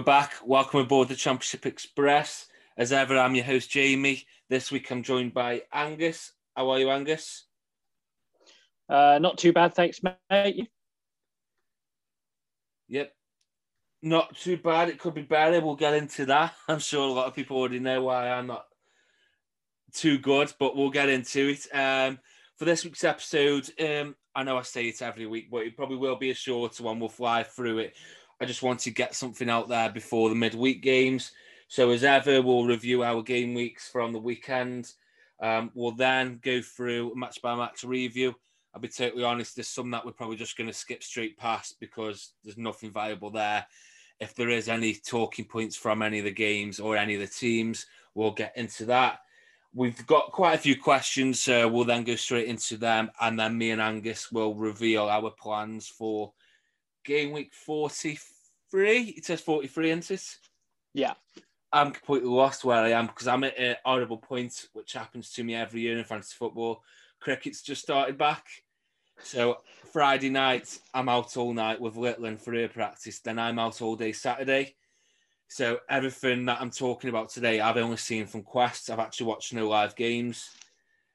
We're back. Welcome aboard the Championship Express. As ever, I'm your host, Jamie. This week, I'm joined by Angus. How are you, Angus? Uh, not too bad, thanks, mate. Yep. Not too bad. It could be better. We'll get into that. I'm sure a lot of people already know why I'm not too good, but we'll get into it. Um, for this week's episode, um, I know I say it every week, but it probably will be a shorter one. We'll fly through it. I just want to get something out there before the midweek games. So, as ever, we'll review our game weeks from the weekend. Um, we'll then go through match by match review. I'll be totally honest, there's some that we're probably just going to skip straight past because there's nothing viable there. If there is any talking points from any of the games or any of the teams, we'll get into that. We've got quite a few questions, so we'll then go straight into them, and then me and Angus will reveal our plans for game week 43. It says 43, isn't it? Yeah. I'm completely lost where I am because I'm at an horrible point, which happens to me every year in fantasy football. Cricket's just started back. So Friday night, I'm out all night with Little for air practice. Then I'm out all day Saturday. So everything that I'm talking about today, I've only seen from Quest. I've actually watched no live games.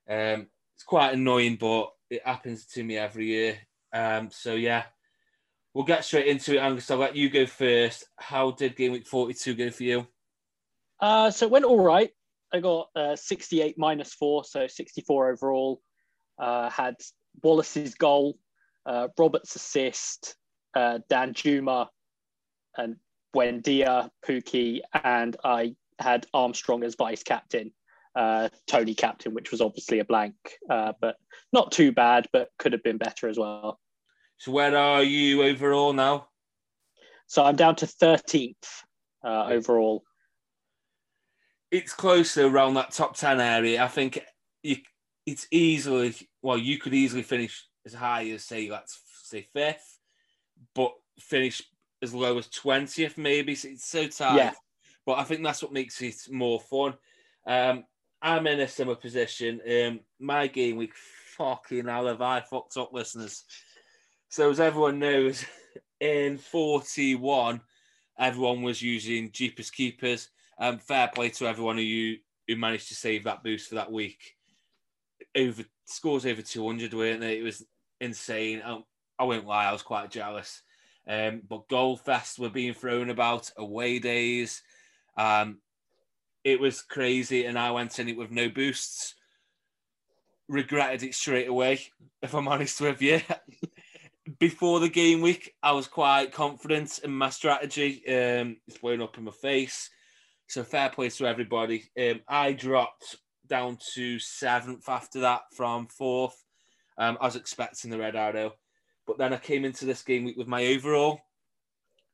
Um, it's quite annoying, but it happens to me every year. Um, so yeah, we'll get straight into it, Angus. I'll let you go first. How did game week 42 go for you? Uh, so it went all right. I got uh, 68 minus four, so 64 overall. Uh, had Wallace's goal, uh, Roberts' assist, uh, Danjuma, and Buendia, Pukki, and I had Armstrong as vice captain, uh, Toney captain, which was obviously a blank, but not too bad, but could have been better as well. So where are you overall now? So I'm down to 13th uh, overall. It's closer around that top 10 area. I think you, it's easily, well, you could easily finish as high as, say, let's say fifth, but finish as low as 20th, maybe. It's so tight. Yeah. But I think that's what makes it more fun. Um, I'm in a similar position. Um, my game week, fucking hell, have I fucked up, listeners? So, as everyone knows, in 41, everyone was using Jeepers Keepers. Um, fair play to everyone who you, who managed to save that boost for that week. Over scores over 200, weren't they? It was insane. I, I won't lie, I was quite jealous. Um, but Goalfest were being thrown about, away days. Um, it was crazy, and I went in it with no boosts. Regretted it straight away, if I'm honest with you. Before the game week, I was quite confident in my strategy. Um, it's blown up in my face. So fair play to everybody. Um, I dropped down to seventh after that from fourth. Um, I was expecting the red arrow. But then I came into this game week with my overall,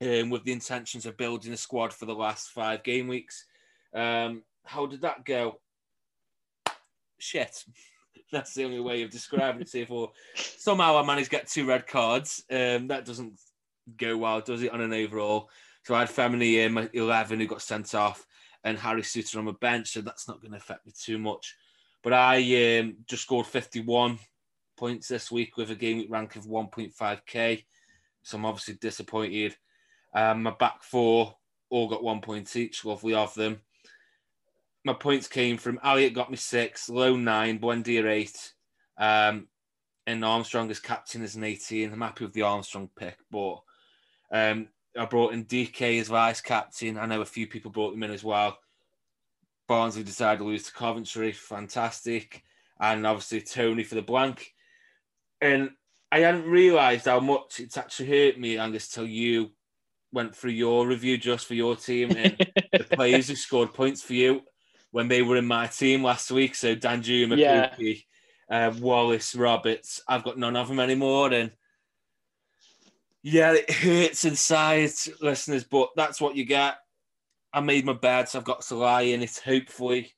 um, with the intentions of building a squad for the last five game weeks. Um, how did that go? Shit. That's the only way of describing it. For somehow I managed to get two red cards. Um, that doesn't go well, does it, on an overall? So I had Femenía in my 11 who got sent off and Harry Souttar on my bench, so that's not going to affect me too much. But I um, just scored 51 points this week with a game rank of 1.5k. So I'm obviously disappointed. Um, my back four all got one point each. Lovely of them. My points came from Elliott got me six, Lowe nine, Buendia eight, um, and Armstrong as captain as an 18. I'm happy with the Armstrong pick, but um, I brought in DK as vice captain. I know a few people brought him in as well. Barnsley decided to lose to Coventry. Fantastic. And obviously Toney for the blank. And I hadn't realised how much it's actually hurt me, Angus, till you went through your review just for your team and the players who scored points for you when they were in my team last week. So Danjuma, yeah. uh, Wallace, Roberts. I've got none of them anymore. And yeah, it hurts inside, listeners, but that's what you get. I made my bed, so I've got to lie in it. Hopefully,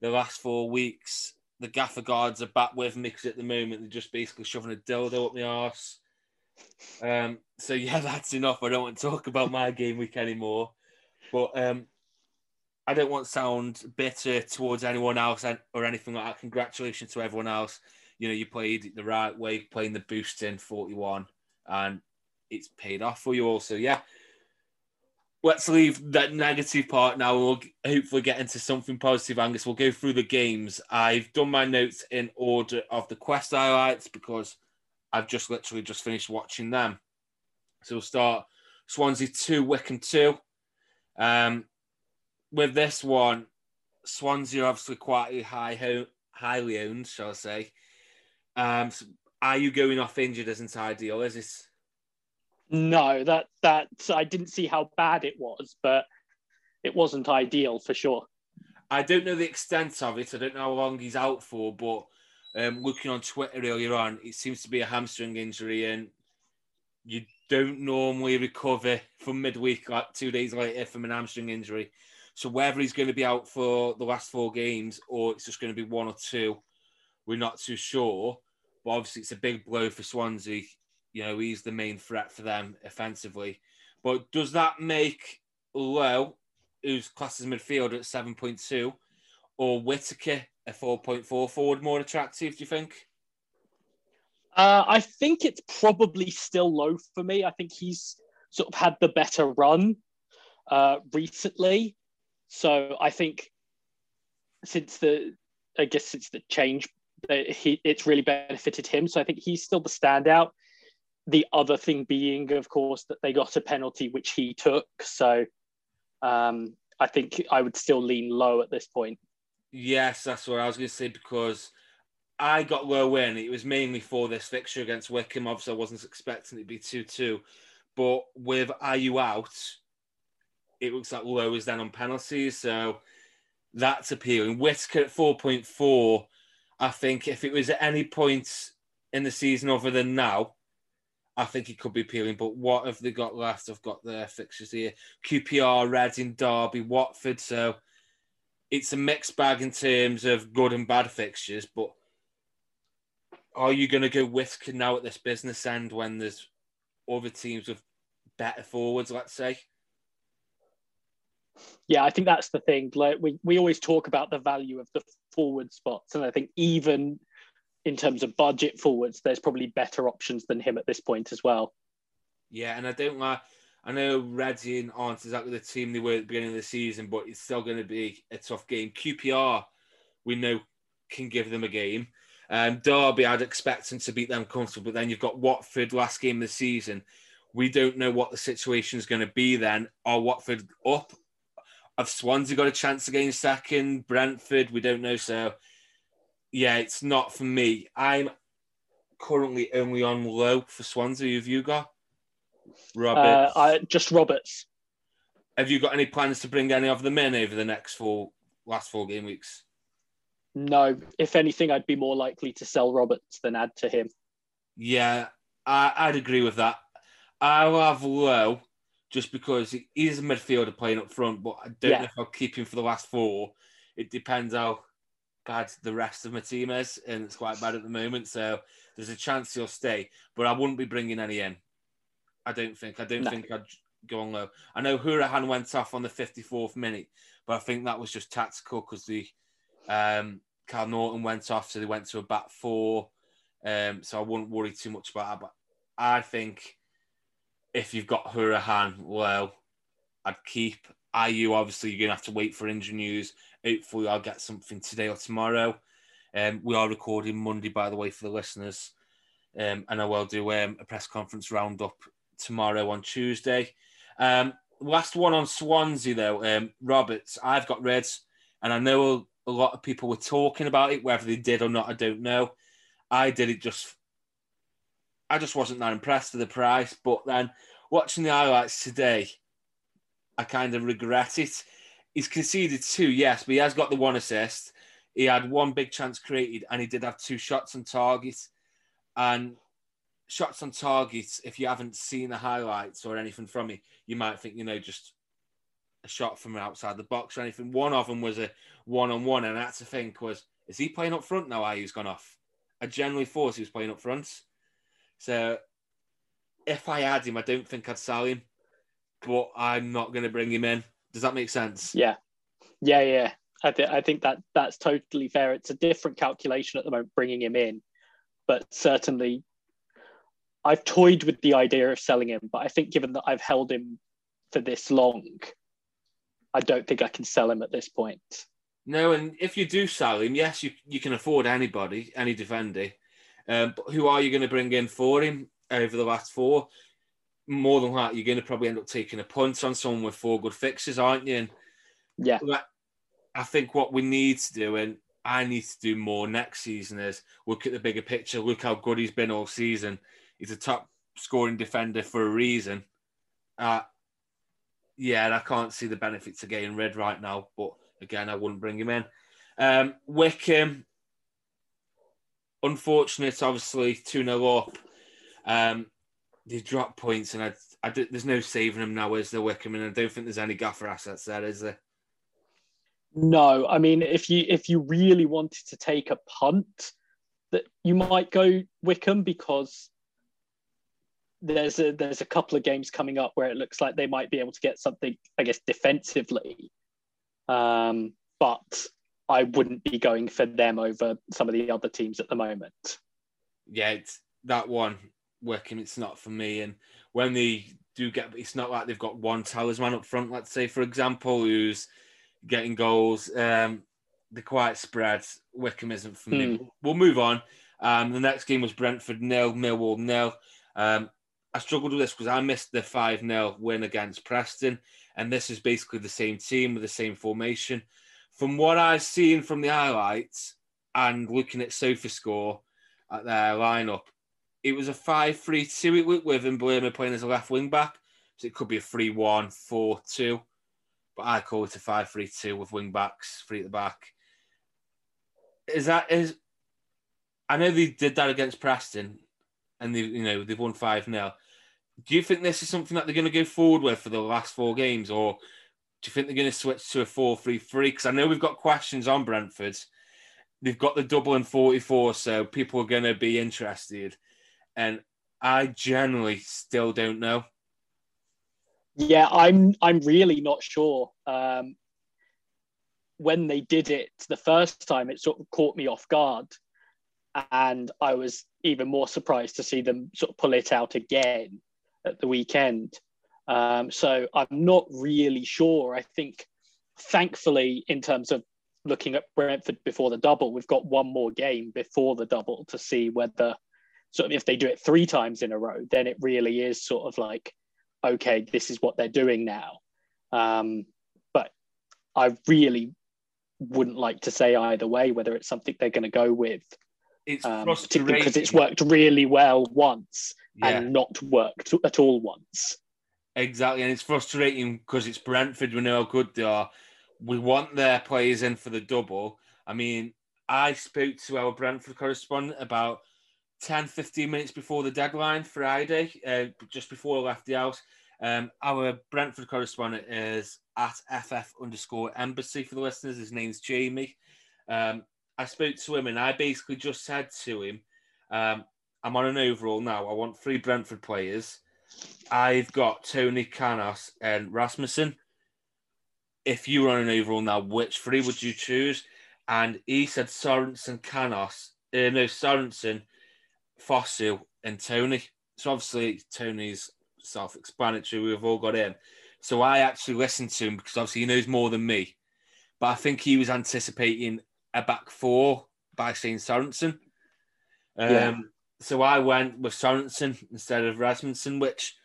the last four weeks the gaffer guards are back with me because at the moment they're just basically shoving a dildo up my arse. Um, so yeah, that's enough. I don't want to talk about my game week anymore. But um, I don't want to sound bitter towards anyone else or anything like that. Congratulations to everyone else. You know, you played the right way, playing the boost in 41, and it's paid off for you also. Yeah. let's leave that negative part now. We'll hopefully get into something positive, Angus. We'll go through the games. I've done my notes in order of the quest highlights because I've just literally just finished watching them. So we'll start Swansea 2, Wycombe 2. Um, with this one, Swansea are obviously quite high, highly owned, shall I say. Um, so Ayew going off injured isn't ideal, is it? No, that that I didn't see how bad it was, but it wasn't ideal for sure. I don't know the extent of it. I don't know how long he's out for, but um, looking on Twitter earlier on, it seems to be a hamstring injury, and you don't normally recover from midweek, like two days later, from an hamstring injury. So whether he's going to be out for the last four games or it's just going to be one or two, we're not too sure. But obviously, it's a big blow for Swansea you know, he's the main threat for them offensively. But does that make Lowe, who's classed as midfielder at 7.2, or Whittaker, a 4.4 forward, more attractive, do you think? Uh, I think it's probably still Lowe for me. I think he's sort of had the better run uh, recently. So I think since the, I guess since the change, he it's really benefited him. So I think he's still the standout the other thing being, of course, that they got a penalty which he took. So um, I think I would still lean Lowe at this point. Yes, that's what I was going to say because I got Lowe in. It was mainly for this fixture against Wycombe. Obviously, I wasn't expecting it to be 2 2. But with Ayew out, it looks like Lowe is then on penalties. So that's appealing. Whittaker at 4.4. I think if it was at any point in the season other than now, I think it could be appealing. But what have they got left? I've got their fixtures here: QPR, Reading, Derby, Watford. So it's a mixed bag in terms of good and bad fixtures. But are you going to go Whittaker now at this business end when there's other teams with better forwards? Let's say. Yeah, I think that's the thing. Like we, we always talk about the value of the forward spots, and I think even in terms of budget forwards, there's probably better options than him at this point as well. Yeah, and I don't like. I know Reading aren't exactly the team they were at the beginning of the season, but it's still going to be a tough game. QPR, we know, can give them a game. Um, Derby, I'd expect them to beat them comfortably. But then you've got Watford last game of the season. We don't know what the situation is going to be then. Are Watford up? Have Swansea got a chance against second? Brentford, we don't know. So yeah, it's not for me. I'm currently only on Lowe for Swansea. Have you got Roberts? Uh, I, just Roberts. Have you got any plans to bring any of them in over the next four last four game weeks? No. If anything, I'd be more likely to sell Roberts than add to him. Yeah, I, would agree with that. I'll have Lowe just because he's a midfielder playing up front, but I don't yeah. know if I'll keep him for the last four. It depends how bad the rest of my team is, and it's quite bad at the moment. So there's a chance he'll stay, but I wouldn't be bringing any in. I don't think. I don't no. think I'd go on Lowe. I know Hourihane went off on the 54th minute, but I think that was just tactical because the um, Kyle Naughton went off, so they went to a bat four. Um, so I wouldn't worry too much about that. But I think if you've got Hourihane, well, I'd keep. Ayew, obviously, you're going to have to wait for injury news. Hopefully, I'll get something today or tomorrow. Um, we are recording Monday, by the way, for the listeners. Um, and I will do um, a press conference roundup tomorrow on Tuesday. Um, last one on Swansea, though. Um, Roberts, I've got Reds, and I know a lot of people were talking about it, whether they did or not, I don't know. I did it just, I just wasn't that impressed with the price. But then watching the highlights today, I kind of regret it he's conceded two, yes, but he has got the one assist. He had one big chance created, and he did have two shots on target. And shots on target, if you haven't seen the highlights or anything from it, you might think, you know, just a shot from outside the box or anything. One of them was a one on one, and that's the thing was, is he playing up front now? He's gone off. I generally thought he was playing up front. So if I had him, I don't think I'd sell him, but I'm not going to bring him in. Does that make sense? Yeah, yeah, yeah. I, th- I think that that's totally fair. It's a different calculation at the moment bringing him in, but certainly, I've toyed with the idea of selling him. But I think given that I've held him for this long, I don't think I can sell him at this point. No, and if you do sell him, yes, you, you can afford anybody, any defender. Um, but who are you going to bring in for him over the last four? More than that, you're going to probably end up taking a punt on someone with four good fixes, aren't you? And yeah, I think what we need to do, and I need to do more next season, is look at the bigger picture. Look how good he's been all season. He's a top scoring defender for a reason. Uh, yeah, I can't see the benefits of getting red right now, but again, I wouldn't bring him in. Um, Wycombe, unfortunate, obviously, 2 0 up. Um, they dropped points, and I, I, there's no saving them now, is there, Wycombe? And I don't think there's any gaffer assets there, is there? No, I mean, if you if you really wanted to take a punt, that you might go Wycombe because there's a there's a couple of games coming up where it looks like they might be able to get something, I guess, defensively. Um, but I wouldn't be going for them over some of the other teams at the moment. Yeah, it's that one working. It's not for me. And when they do get, it's not like they've got one talisman up front. Let's say, for example, who's getting goals. Um, they're quite spread. Wycombe isn't for me. Mm. We'll move on. Um, the next game was Brentford nil, Millwall nil. Um, I struggled with this because I missed the 5 0 win against Preston. And this is basically the same team with the same formation. From what I've seen from the highlights and looking at SofaScore at their lineup, it was a 5 3 2 with Mbeumo playing as a left wing back. So it could be a 3 1 4 2. But I call it a 5 3 2 with wing backs, three at the back. Is that is I know they did that against Preston and they you know they've won 5 0 do you think this is something that they're going to go forward with for the last four games, or do you think they're going to switch to a 4 3 3? Because I know we've got questions on Brentford. They've got the double and 44, so people are going to be interested. And I generally still don't know. Yeah, I'm I'm really not sure. Um, when they did it the first time, it sort of caught me off guard, and I was even more surprised to see them sort of pull it out again at the weekend. Um, so I'm not really sure. I think, thankfully, in terms of looking at Brentford before the double, we've got one more game before the double to see whether, sort of, if they do it three times in a row, then it really is sort of like, okay, this is what they're doing now. Um, but I really wouldn't like to say either way whether it's something they're going to go with. It's um, because it's worked really well once yeah. and not worked at all once. Exactly, and it's frustrating because it's Brentford. We know how good they are. We want their players in for the double. I mean, I spoke to our Brentford correspondent about 10, 15 minutes before the deadline Friday, uh, just before I left the house. Um, our Brentford correspondent is at FF underscore embassy for the listeners. His name's Jamie. Um, I spoke to him and I basically just said to him, um, I'm on an overall now. I want three Brentford players. I've got Toney Canos and Rasmussen. If you were on an overall now, which three would you choose? And he said Sorensen, Canos, uh, no, Sorensen, Fosu, and Toney. So obviously, Toney's self explanatory. We've all got him. So I actually listened to him because obviously he knows more than me. But I think he was anticipating a back four by saying Sorensen. Um, yeah so I went with Sorensen instead of Rasmussen, which,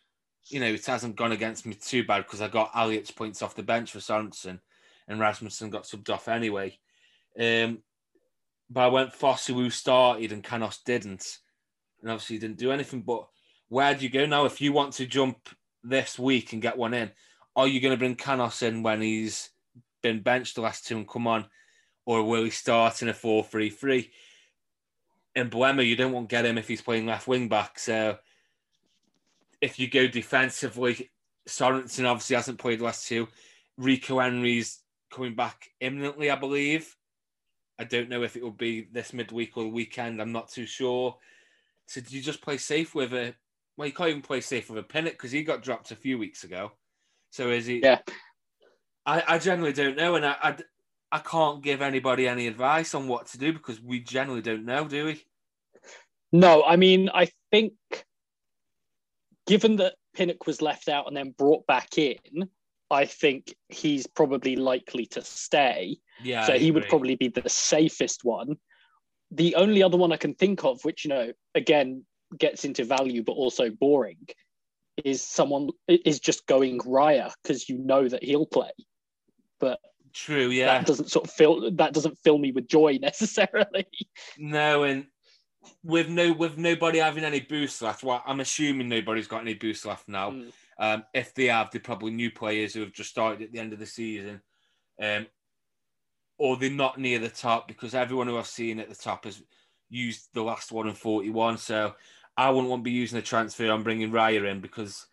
you know, it hasn't gone against me too bad because I got Elliott's points off the bench for Sorensen and Rasmussen got subbed off anyway. Um, but I went Fosu who started and Canos didn't. And obviously didn't do anything. But where do you go now? If you want to jump this week and get one in, are you going to bring Canos in when he's been benched the last two and come on? Or will he start in a 4 3 3? And Mbeumo, you don't want to get him if he's playing left wing back. So if you go defensively, Sorensen obviously hasn't played the last two. Rico Henry's coming back imminently, I believe. I don't know if it will be this midweek or the weekend. I'm not too sure. So do you just play safe with a? Well, you can't even play safe with a Pinnock because he got dropped a few weeks ago. So is he? Yeah. I, I generally don't know, and I, I I can't give anybody any advice on what to do because we generally don't know, do we? No, I mean, I think given that Pinnock was left out and then brought back in, I think he's probably likely to stay. Yeah. so he would probably be the safest one. The only other one I can think of, which you know, again gets into value but also boring, is someone is just going Raya because you know that he'll play. But True, yeah. that doesn't sort of fill that doesn't fill me with joy necessarily. No, and with no with nobody having any boost left, well, I'm assuming nobody's got any boost left now. Mm. Um, if they have, they're probably new players who have just started at the end of the season, um, or they're not near the top because everyone who I've seen at the top has used the last one and 41. So I wouldn't want to be using a transfer on bringing Raya in because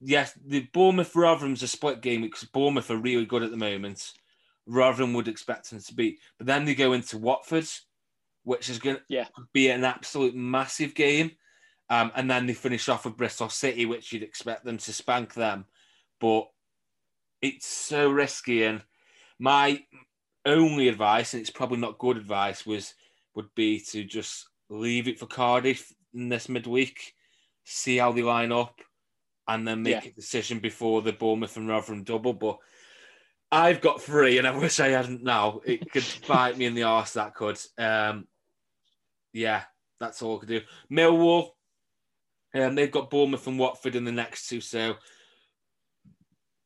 yes, the Bournemouth Rotherham's a split game because Bournemouth are really good at the moment. Rotherham would expect them to be. but then they go into Watford, which is going to Yeah. be an absolute massive game. Um, and then they finish off with Bristol City, which you'd expect them to spank them. But it's so risky. And my only advice, and it's probably not good advice, was would be to just leave it for Cardiff in this midweek, see how they line up, and then make Yeah. a decision before the Bournemouth and Rotherham double. But I've got three, and I wish I hadn't now. It could bite me in the arse, that could. Um, yeah, that's all I could do. Millwall, um, they've got Bournemouth and Watford in the next two. So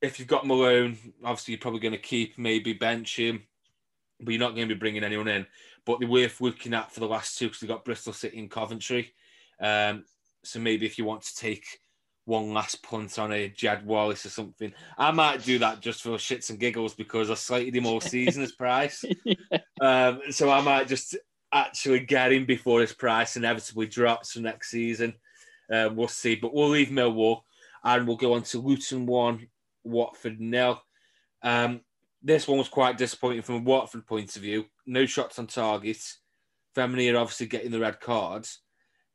if you've got Malone, obviously you're probably going to keep, maybe bench him, but you're not going to be bringing anyone in. But they're worth looking at for the last two because they've got Bristol City and Coventry. Um, so maybe if you want to take one last punt on a Jed Wallace or something, I might do that just for shits and giggles because I slated him all season as price. Um, so I might just actually get him before his price inevitably drops for next season. Um, we'll see, but we'll leave Millwall and we'll go on to Luton one, Watford nil. Um, this one was quite disappointing from a Watford point of view. No shots on target. Femenía are obviously getting the red cards.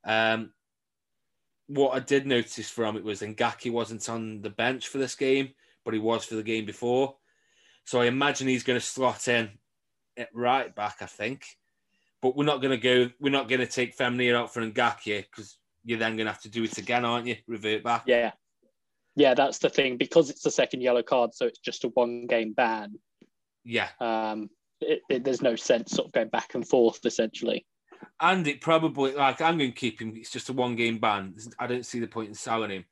Um, what I did notice from it was Ngakia wasn't on the bench for this game, but he was for the game before. So I imagine he's going to slot in at right back, I think. But we're not going to go. We're not going to take Femenía out for Ngakia because you're then going to have to do it again, aren't you? Revert back. yeah. Yeah, that's the thing. Because it's the second yellow card, so it's just a one game ban. Yeah. Um, it, it, there's no sense sort of going back and forth essentially. And it probably like I'm going to keep him. It's just a one game ban. I don't see the point in selling him.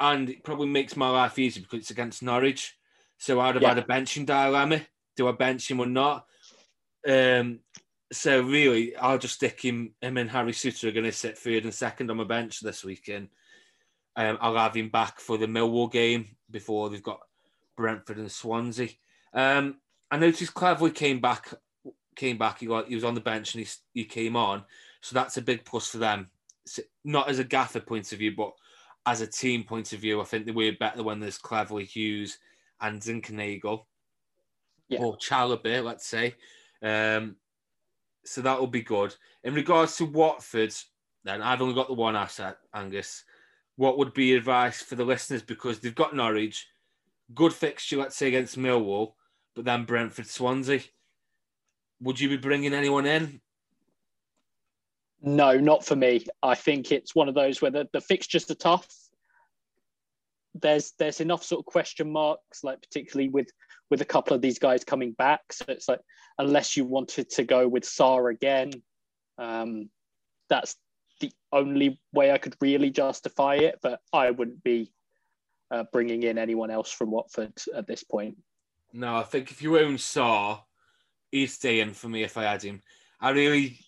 And it probably makes my life easier because it's against Norwich. So I'd have Yeah. had a benching dilemma. Do I bench him or not? Um. So really, I'll just stick him. Him and Harry Souttar are going to sit third and second on my bench this weekend. Um, I'll have him back for the Millwall game before they've got Brentford and Swansea. Um, I noticed Cleverley came back. Came back. He, got, he was on the bench and he, he came on. So that's a big plus for them. Not as a gaffer point of view, but as a team point of view, I think they were better when there's Cleverley, Hughes, and Zinkernagel. Yeah. Or Chalobah, let's say. Um, so that will be good. In regards to Watford, then I've only got the one asset, Angus. What would be advice for the listeners because they've got Norwich, good fixture, let's say against Millwall, but then Brentford, Swansea. Would you be bringing anyone in? No, not for me. I think it's one of those where the, the fixtures are tough. There's there's enough sort of question marks, like particularly with with a couple of these guys coming back. So it's like unless you wanted to go with Sarr again, um, that's the only way I could really justify it. But I wouldn't be uh, bringing in anyone else from Watford at this point. No, I think if you own Sarr, he'd stay in for me if I had him. I really,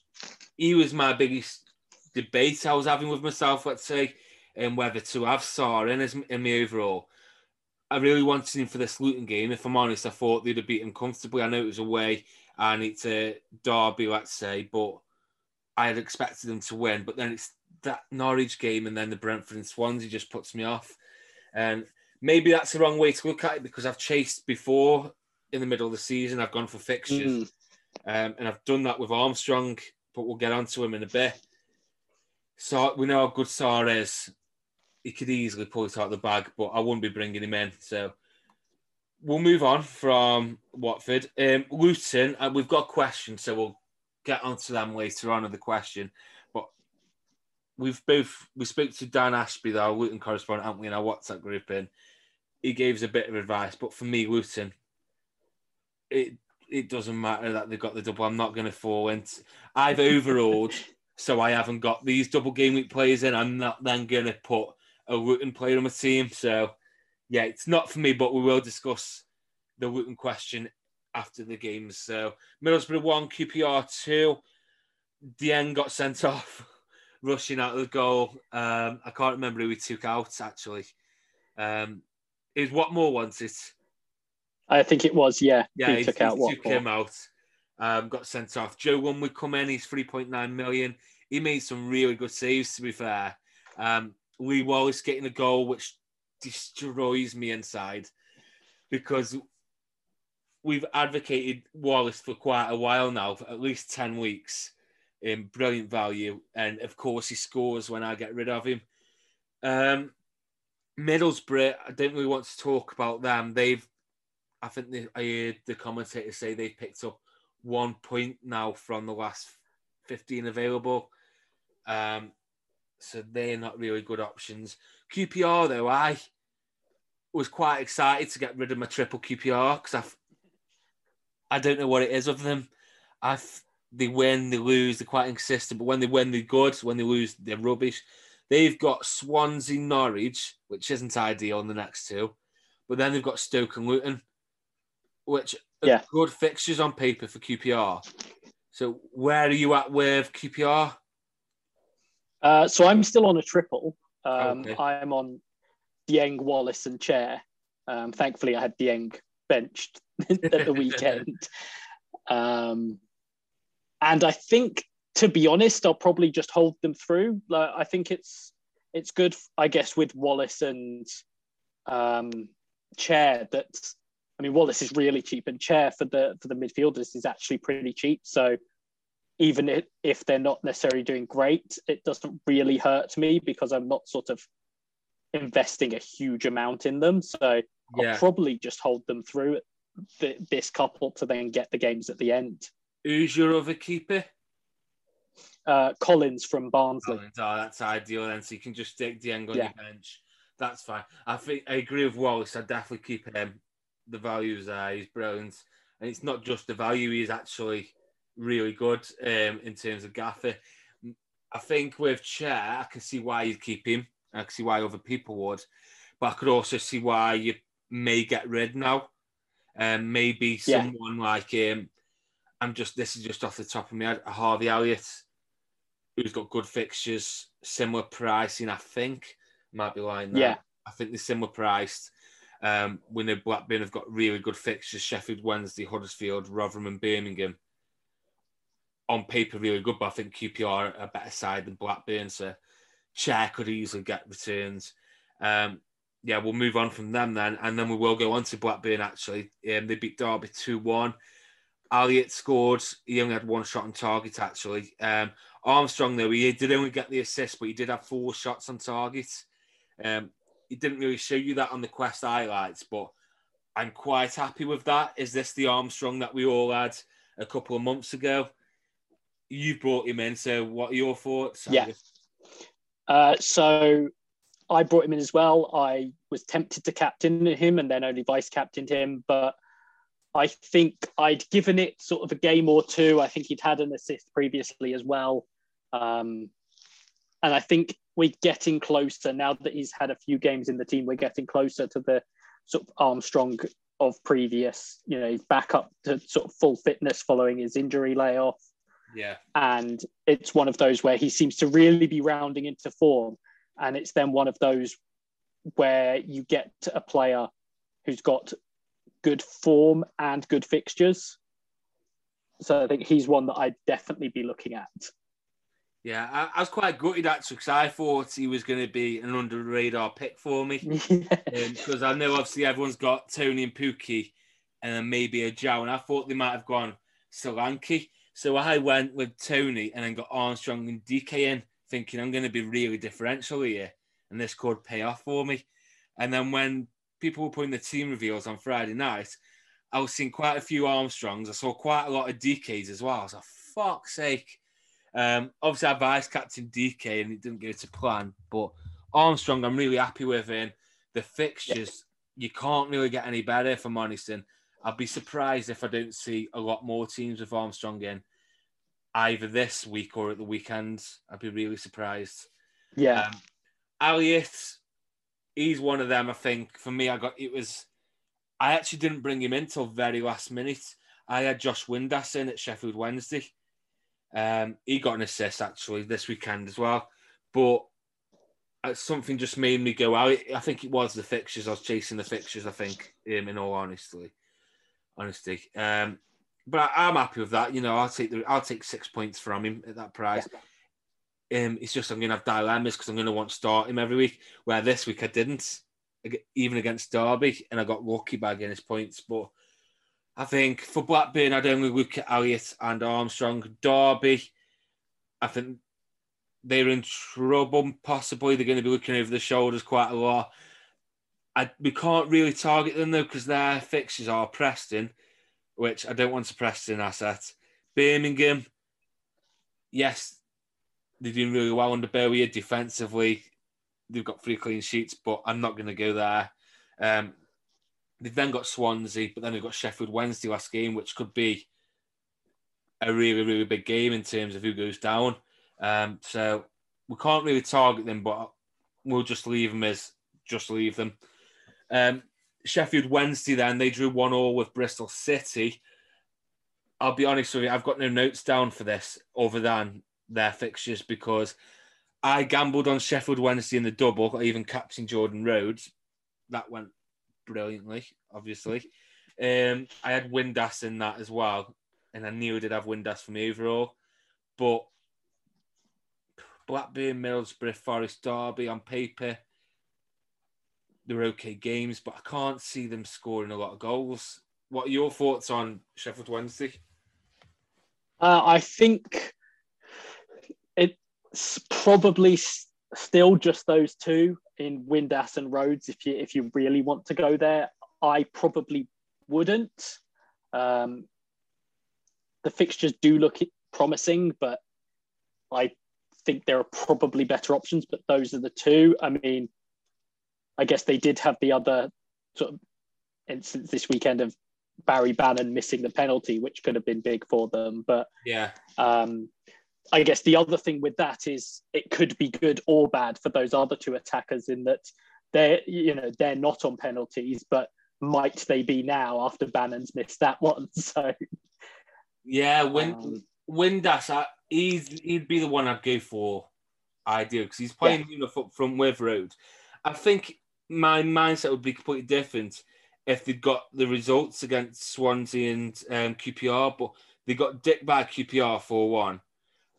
he was my biggest debate I was having with myself, let's say, and whether to have Sarr in his, in my overall. I really wanted him for this Luton game. If I'm honest, I thought they'd have beat him comfortably. I know it was away and it's a derby, let's say, but I had expected them to win. But then it's that Norwich game and then the Brentford and Swansea just puts me off. And maybe that's the wrong way to look at it because I've chased before in the middle of the season. I've gone for fixtures, Mm. um, and I've done that with Armstrong, but we'll get onto him in a bit. So we know how good Sarr is. He could easily pull it out of the bag, but I wouldn't be bringing him in. So we'll move on from Watford. Um, Luton, uh, we've got questions, so we'll get onto them later on in the question. But we've both we spoke to Dan Ashby, our Luton correspondent, haven't we, in our WhatsApp group, and he gave us a bit of advice. But for me, Luton, it it doesn't matter that they've got the double. I'm not going to fall into. I've overawed, so I haven't got these double game week players in. I'm not then going to put a Luton player on my team. So yeah, it's not for me. But we will discuss the Luton question after the games. So Middlesbrough one, QPR two. Dieng got sent off, rushing out of the goal. Um, I can't remember who he took out actually. Um, is Watmore wants it? I think it was, yeah. Yeah, he, he took he out took Watford. him out. Um, got sent off. Joe one would come in. He's three point nine million. He made some really good saves. To be fair, um, Lee Wallace getting a goal, which destroys me inside because we've advocated Wallace for quite a while now, for at least ten weeks. In brilliant value, and of course he scores when I get rid of him. Um, Middlesbrough, I don't really want to talk about them. They've, I think they, I heard the commentator say they picked up one point now from the last 15 available. Um, so they're not really good options. QPR, though, I was quite excited to get rid of my triple QPR because I, I don't know what it is of them. I they win, they lose, they're quite inconsistent, but when they win, they're good. When they lose, they're rubbish. They've got Swansea, Norwich, which isn't ideal in the next two, but then they've got Stoke and Luton, which are Yeah. good fixtures on paper for QPR. So where are you at with QPR? Uh, so I'm still on a triple. Um, Okay. I'm on Dieng, Wallace, and Chair. Um, thankfully, I had Dieng benched at the weekend. Um, and I think, to be honest, I'll probably just hold them through. Like, I think it's it's good, I guess, with Wallace and um, Chair. That I mean, Wallace is really cheap, and Chair for the for the midfielders is actually pretty cheap. So even if, if they're not necessarily doing great, it doesn't really hurt me because I'm not sort of investing a huge amount in them. So I'll probably just hold them through th- this couple to then get the games at the end. Who's your other keeper? Uh, Collins from Barnsley. Collins. Oh, that's ideal then. So you can just stick Dieng on Yeah. your bench. That's fine. I think I agree with Wallace. I'd definitely keep him. The values there. He's brilliant. And it's not just the value, he's actually really good um, in terms of Gaffer. I think with Chair, I can see why you'd keep him. I can see why other people would. But I could also see why you may get rid now. Um, maybe Yeah. someone like um, I'm just this is just off the top of my head, Harvey Elliott, who's got good fixtures, similar pricing, I think. Might be lying there. Yeah. I think they're similar priced. Um, we know Blackburn have got really good fixtures, Sheffield Wednesday, Huddersfield, Rotherham and Birmingham. On paper, really good, but I think QPR are a better side than Blackburn, so Chair could easily get returns. Um, yeah, we'll move on from them then, and then we will go on to Blackburn. Actually, um, they beat Derby two one. Elliott scored. He only had one shot on target. Actually, um, Armstrong though he did only get the assist, but he did have four shots on target. Um, he didn't really show you that on the Quest highlights, but I'm quite happy with that. Is this the Armstrong that we all had a couple of months ago? You brought him in, so what are your thoughts? Yeah. Uh, so I brought him in as well. I was tempted to captain him and then only vice captained him, but I think I'd given it sort of a game or two. I think he'd had an assist previously as well. Um, and I think we're getting closer now that he's had a few games in the team. We're getting closer to the sort of Armstrong of previous. You know, he's back up to sort of full fitness following his injury layoff Yeah, and it's one of those where he seems to really be rounding into form and it's then one of those where you get a player who's got good form and good fixtures so i think he's one that i'd definitely be looking at yeah. I, I was quite gutted actually because I thought he was going to be an under radar pick for me. because um, I know obviously everyone's got Toney and Pukki and then maybe a Jow, and I thought they might have gone Solanke. So I went with Toney and then got Armstrong and DK in, thinking I'm going to be really differential here, and this could pay off for me. And then when people were putting the team reveals on Friday night, I was seeing quite a few Armstrongs. I saw quite a lot of DKs as well. I was like, fuck's sake. Um, obviously, I vice captain DK and it didn't go to plan, but Armstrong, I'm really happy with him. The fixtures, you can't really get any better, for. And I'd be surprised if I don't see a lot more teams with Armstrong in either this week or at the weekend. I'd be really surprised. Yeah. Um, Elliott, he's one of them. I think for me, I got it was. I actually didn't bring him in till very last minute. I had Josh Windass in at Sheffield Wednesday. Um, he got an assist actually this weekend as well, but uh, something just made me go out. I think it was the fixtures. I was chasing the fixtures. I think, um, in all honesty, honesty. Um, but I, am happy with that. You know, I'll take the I'll take six points from him at that price. Yeah. Um, it's just I'm going to have dilemmas because I'm going to want to start him every week. Where this week I didn't, even against Derby, and I got lucky by getting his points. But I think for Blackburn, I'd only look at Elliott and Armstrong. Derby, I think they're in trouble. Possibly they're going to be looking over the shoulders quite a lot. I, we can't really target them though because their fixtures are Preston which I don't want to Preston asset. Birmingham, yes, they're doing really well under Bowyer defensively. They've got three clean sheets, but I'm not going to go there. Um, they've then got Swansea, but then they've got Sheffield Wednesday last game, which could be a really, really big game in terms of who goes down. Um, so we can't really target them, but we'll just leave them as just leave them. Um, Sheffield Wednesday, then they drew one all with Bristol City. I'll be honest with you, I've got no notes down for this other than their fixtures because I gambled on Sheffield Wednesday in the double, even captain Jordan Rhodes. That went brilliantly, obviously. Um, I had Windass in that as well, and I knew I did have Windass for me overall. But Blackburn, Middlesbrough, Forest, Derby on paper, they're okay games, but I can't see them scoring a lot of goals. What are your thoughts on Sheffield Wednesday? Uh, I think it's probably still just those two in Windass and Rhodes. If you if you really want to go there, I probably wouldn't. Um, the fixtures do look promising, but I think there are probably better options. But those are the two. I mean, I guess they did have the other sort of instance this weekend of Barry Bannan missing the penalty, which could have been big for them. But yeah, um, I guess the other thing with that is it could be good or bad for those other two attackers in that they're you know they're not on penalties, but might they be now after Bannan's missed that one? So yeah, when um, Windass, he's he'd be the one I'd go for. Ideal because he's playing yeah. from with Road. I think my mindset would be completely different if they'd got the results against Swansea and um, QPR, but they got dick by QPR 4 1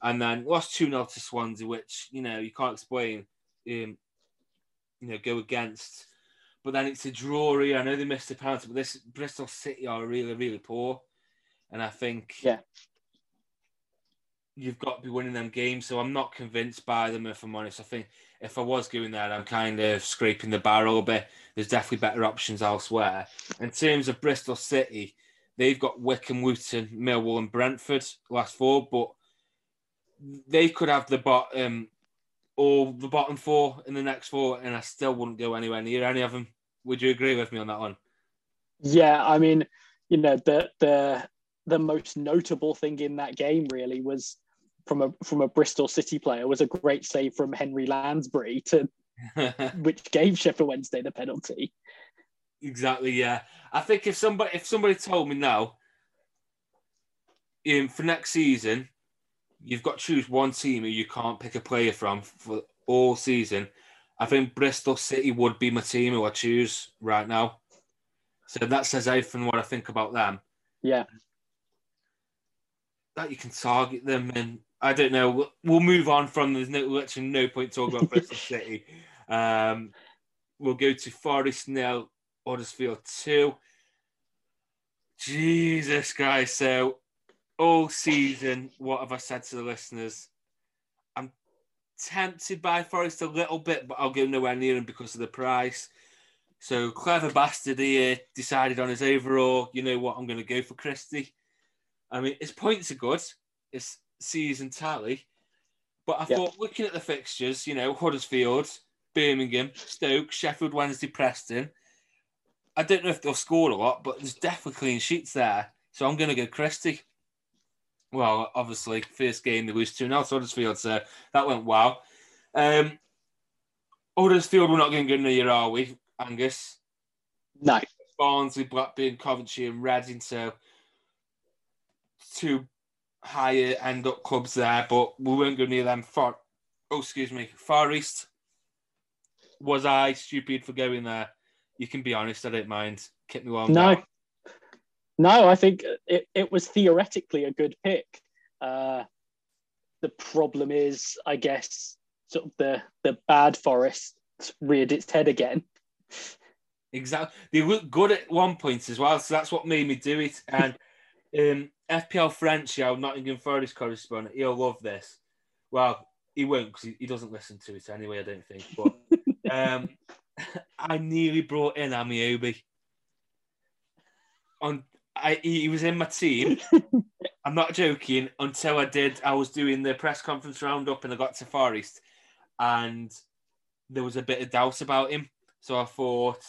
and then lost 2 0 to Swansea, which, you know, you can't explain, um, you know, go against. But then it's a draw here. I know they missed a penalty, but this Bristol City are really, really poor. And I think yeah, you've got to be winning them games. So I'm not convinced by them, if I'm honest. I think if I was going there, I'm kind of scraping the barrel a bit. There's definitely better options elsewhere. In terms of Bristol City, they've got Wycombe, Luton, Millwall, and Brentford last four, but they could have the bottom um, or the bottom four in the next four, and I still wouldn't go anywhere near any of them. Would you agree with me on that one? Yeah, I mean, you know, the the the most notable thing in that game really was from a from a Bristol City player was a great save from Henry Lansbury to which gave Sheffield Wednesday the penalty. Exactly. Yeah, I think if somebody if somebody told me now, in for next season, you've got to choose one team who you can't pick a player from for all season. I think Bristol City would be my team who I choose right now. So that says everything what I think about them. Yeah. That you can target them and I don't know. We'll, we'll move on from. There's no literally no point talking about Bristol City. Um, we'll go to Forest nil, Huddersfield two. Jesus Christ! So all season, what have I said to the listeners? I'm tempted by Forest a little bit, but I'll go nowhere near him because of the price. So clever bastard here decided on his overall. You know what? I'm going to go for Christie. I mean, his points are good. It's season tally. But I Yeah. thought, looking at the fixtures, you know, Huddersfield, Birmingham, Stoke, Sheffield Wednesday, Preston. I don't know if they'll score a lot, but there's definitely clean sheets there. So I'm going to go Christie. Well, obviously, first game they lose 2 0 to Huddersfield, so that went well. Um, Huddersfield, we're not going to go near, are we, Angus? No. Barnsley, Blackburn, Coventry, and Reading. So two higher end up clubs there, but we won't go near them. Far, oh, excuse me, Forest. Was I stupid for going there? You can be honest. I don't mind. Keep me warm. No. down. No, I think it, it was theoretically a good pick. Uh, the problem is, I guess, sort of the, the bad forest reared its head again. Exactly. They look good at one point as well, so that's what made me do it. And um, FPL French, our Nottingham Forest correspondent, he'll love this. Well, he won't because he, he doesn't listen to it anyway. I don't think. But um, I nearly brought in Ameobi. On, I he was in my team. I'm not joking. Until I did, I was doing the press conference roundup, and I got to Forest, and there was a bit of doubt about him. So I thought,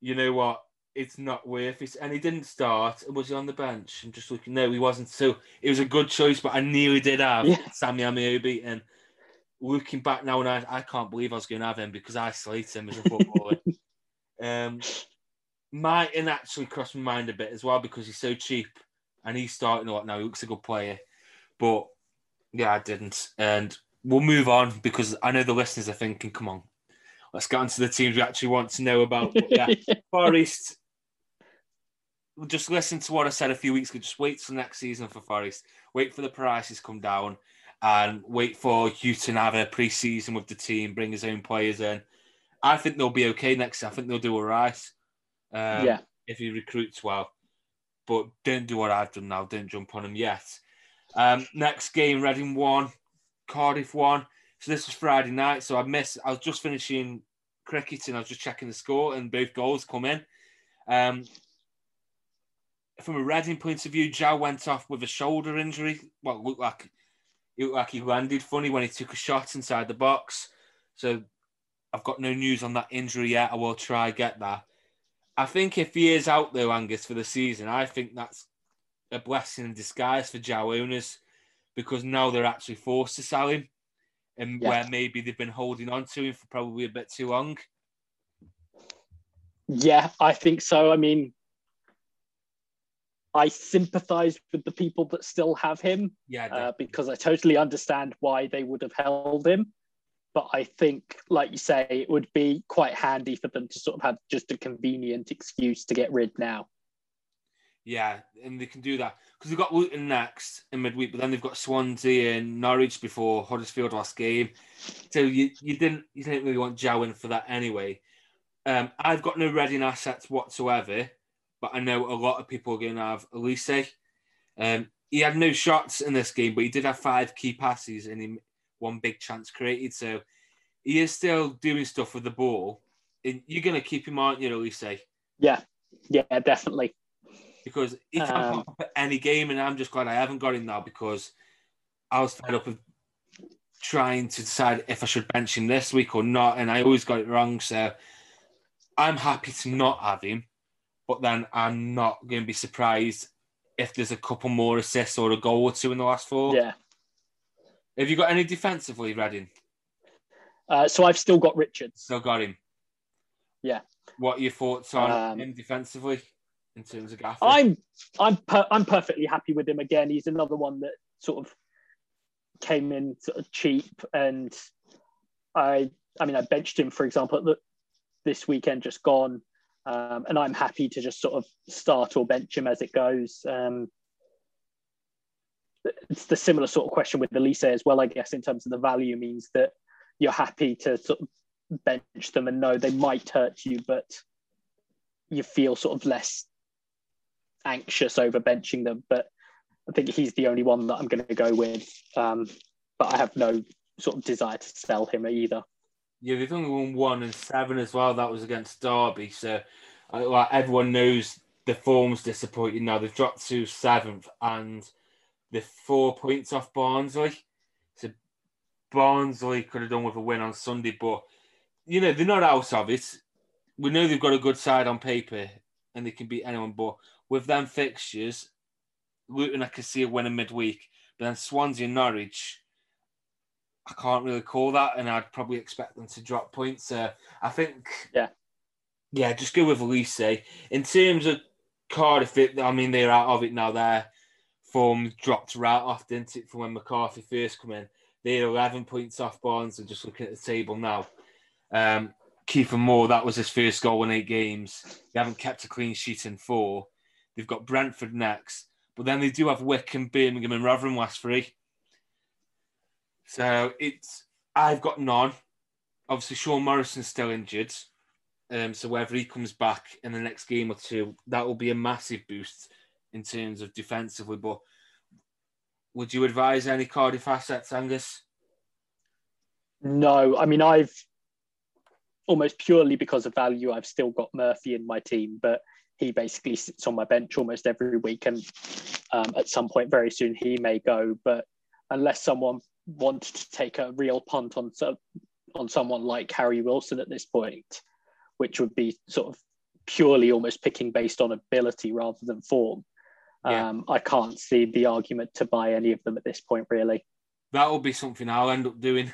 you know what? It's not worth it. And he didn't start. Was he on the bench? I'm just looking. No, he wasn't. So it was a good choice, but I nearly did have Yeah. Sammy Ameobi. And looking back now, and I, I can't believe I was going to have him because I slate him as a footballer. um, might and actually crossed my mind a bit as well because he's so cheap and he's starting a lot now. He looks a good player. But yeah, I didn't. And we'll move on because I know the listeners are thinking, come on, let's get on to the teams we actually want to know about. But yeah, Forest. Just listen to what I said a few weeks ago. Just wait till next season for Forest. Wait for the prices come down, and wait for Hughton have a pre-season with the team, bring his own players in. I think they'll be okay next. year. I think they'll do all right. Um, yeah. if he recruits well. But don't do what I've done now. Didn't jump on him yet. Um, next game, Reading one, Cardiff one. So this was Friday night. So I missed. I was just finishing cricket and I was just checking the score, and both goals come in. Um, from a Reading point of view, João went off with a shoulder injury. Well, it looked like it looked like he landed funny when he took a shot inside the box. So I've got no news on that injury yet. I will try get that. I think if he is out there, Angus, for the season, I think that's a blessing in disguise for João owners because now they're actually forced to sell him, and Yeah. where maybe they've been holding on to him for probably a bit too long. Yeah, I think so. I mean, I sympathize with the people that still have him Yeah, uh, because I totally understand why they would have held him. But I think, like you say, it would be quite handy for them to sort of have just a convenient excuse to get rid now. Yeah, and they can do that because they've got Luton next in midweek, but then they've got Swansea and Norwich before Huddersfield last game. So you, you didn't you didn't really want João in for that anyway. Um, I've got no Reading assets whatsoever, but I know a lot of people are going to have Olise. Um, he had no shots in this game, but he did have five key passes and he one big chance created. So he is still doing stuff with the ball. And you're going to keep him, aren't you, Olise? Yeah, yeah, definitely. because he can't Um, pop any game, and I'm just glad I haven't got him now because I was fed up with trying to decide if I should bench him this week or not, and I always got it wrong. So I'm happy to not have him, but then I'm not going to be surprised if there's a couple more assists or a goal or two in the last four. Yeah. Have you got any defensively, Reading? Uh, so I've still got Richards. Still got him. Yeah. What are your thoughts on Um, him defensively in terms of Gaffer? I'm I'm per- I'm perfectly happy with him again. He's another one that sort of came in sort of cheap, and I I mean I benched him for example at the, this weekend just gone, um, and I'm happy to just sort of start or bench him as it goes. Um, it's the similar sort of question with Olise as well, I guess, in terms of the value means that you're happy to sort of bench them and know they might hurt you, but you feel sort of less anxious over benching them. But I think he's the only one that I'm going to go with. Um, but I have no sort of desire to sell him either. Yeah, they've only won one and seven as well. That was against Derby. So, uh, like everyone knows, the form's disappointing now. They've dropped to seventh, and They're four points off Barnsley. So Barnsley could have done with a win on Sunday, but you know they're not out of it. We know they've got a good side on paper and they can beat anyone, but with them fixtures, Luton I could see a win in midweek, but then Swansea and Norwich, I can't really call that, and I'd probably expect them to drop points. Uh, I think, yeah, yeah, just go with Olise. In terms of Cardiff, it, I mean they're out of it now. Their form dropped right off, didn't it, from when McCarthy first come in? They're 11 points off Barnes, and just looking at the table now. Um, Kiefer Moore, that was his first goal in eight games. They haven't kept a clean sheet in four. They've got Brentford next, but then they do have Wycombe, Birmingham, and Rotherham last three. So it's I've got none. Obviously, Sean Morrison's still injured. Um, so whether he comes back in the next game or two, that will be a massive boost in terms of defensively. But would you advise any Cardiff assets, Angus? No, I mean I've almost purely because of value, I've still got Murphy in my team, but he basically sits on my bench almost every week, and um, at some point very soon he may go. But unless someone wanted to take a real punt on on someone like Harry Wilson at this point, which would be sort of purely almost picking based on ability rather than form. Yeah. Um, I can't see the argument to buy any of them at this point, really. That will be something I'll end up doing.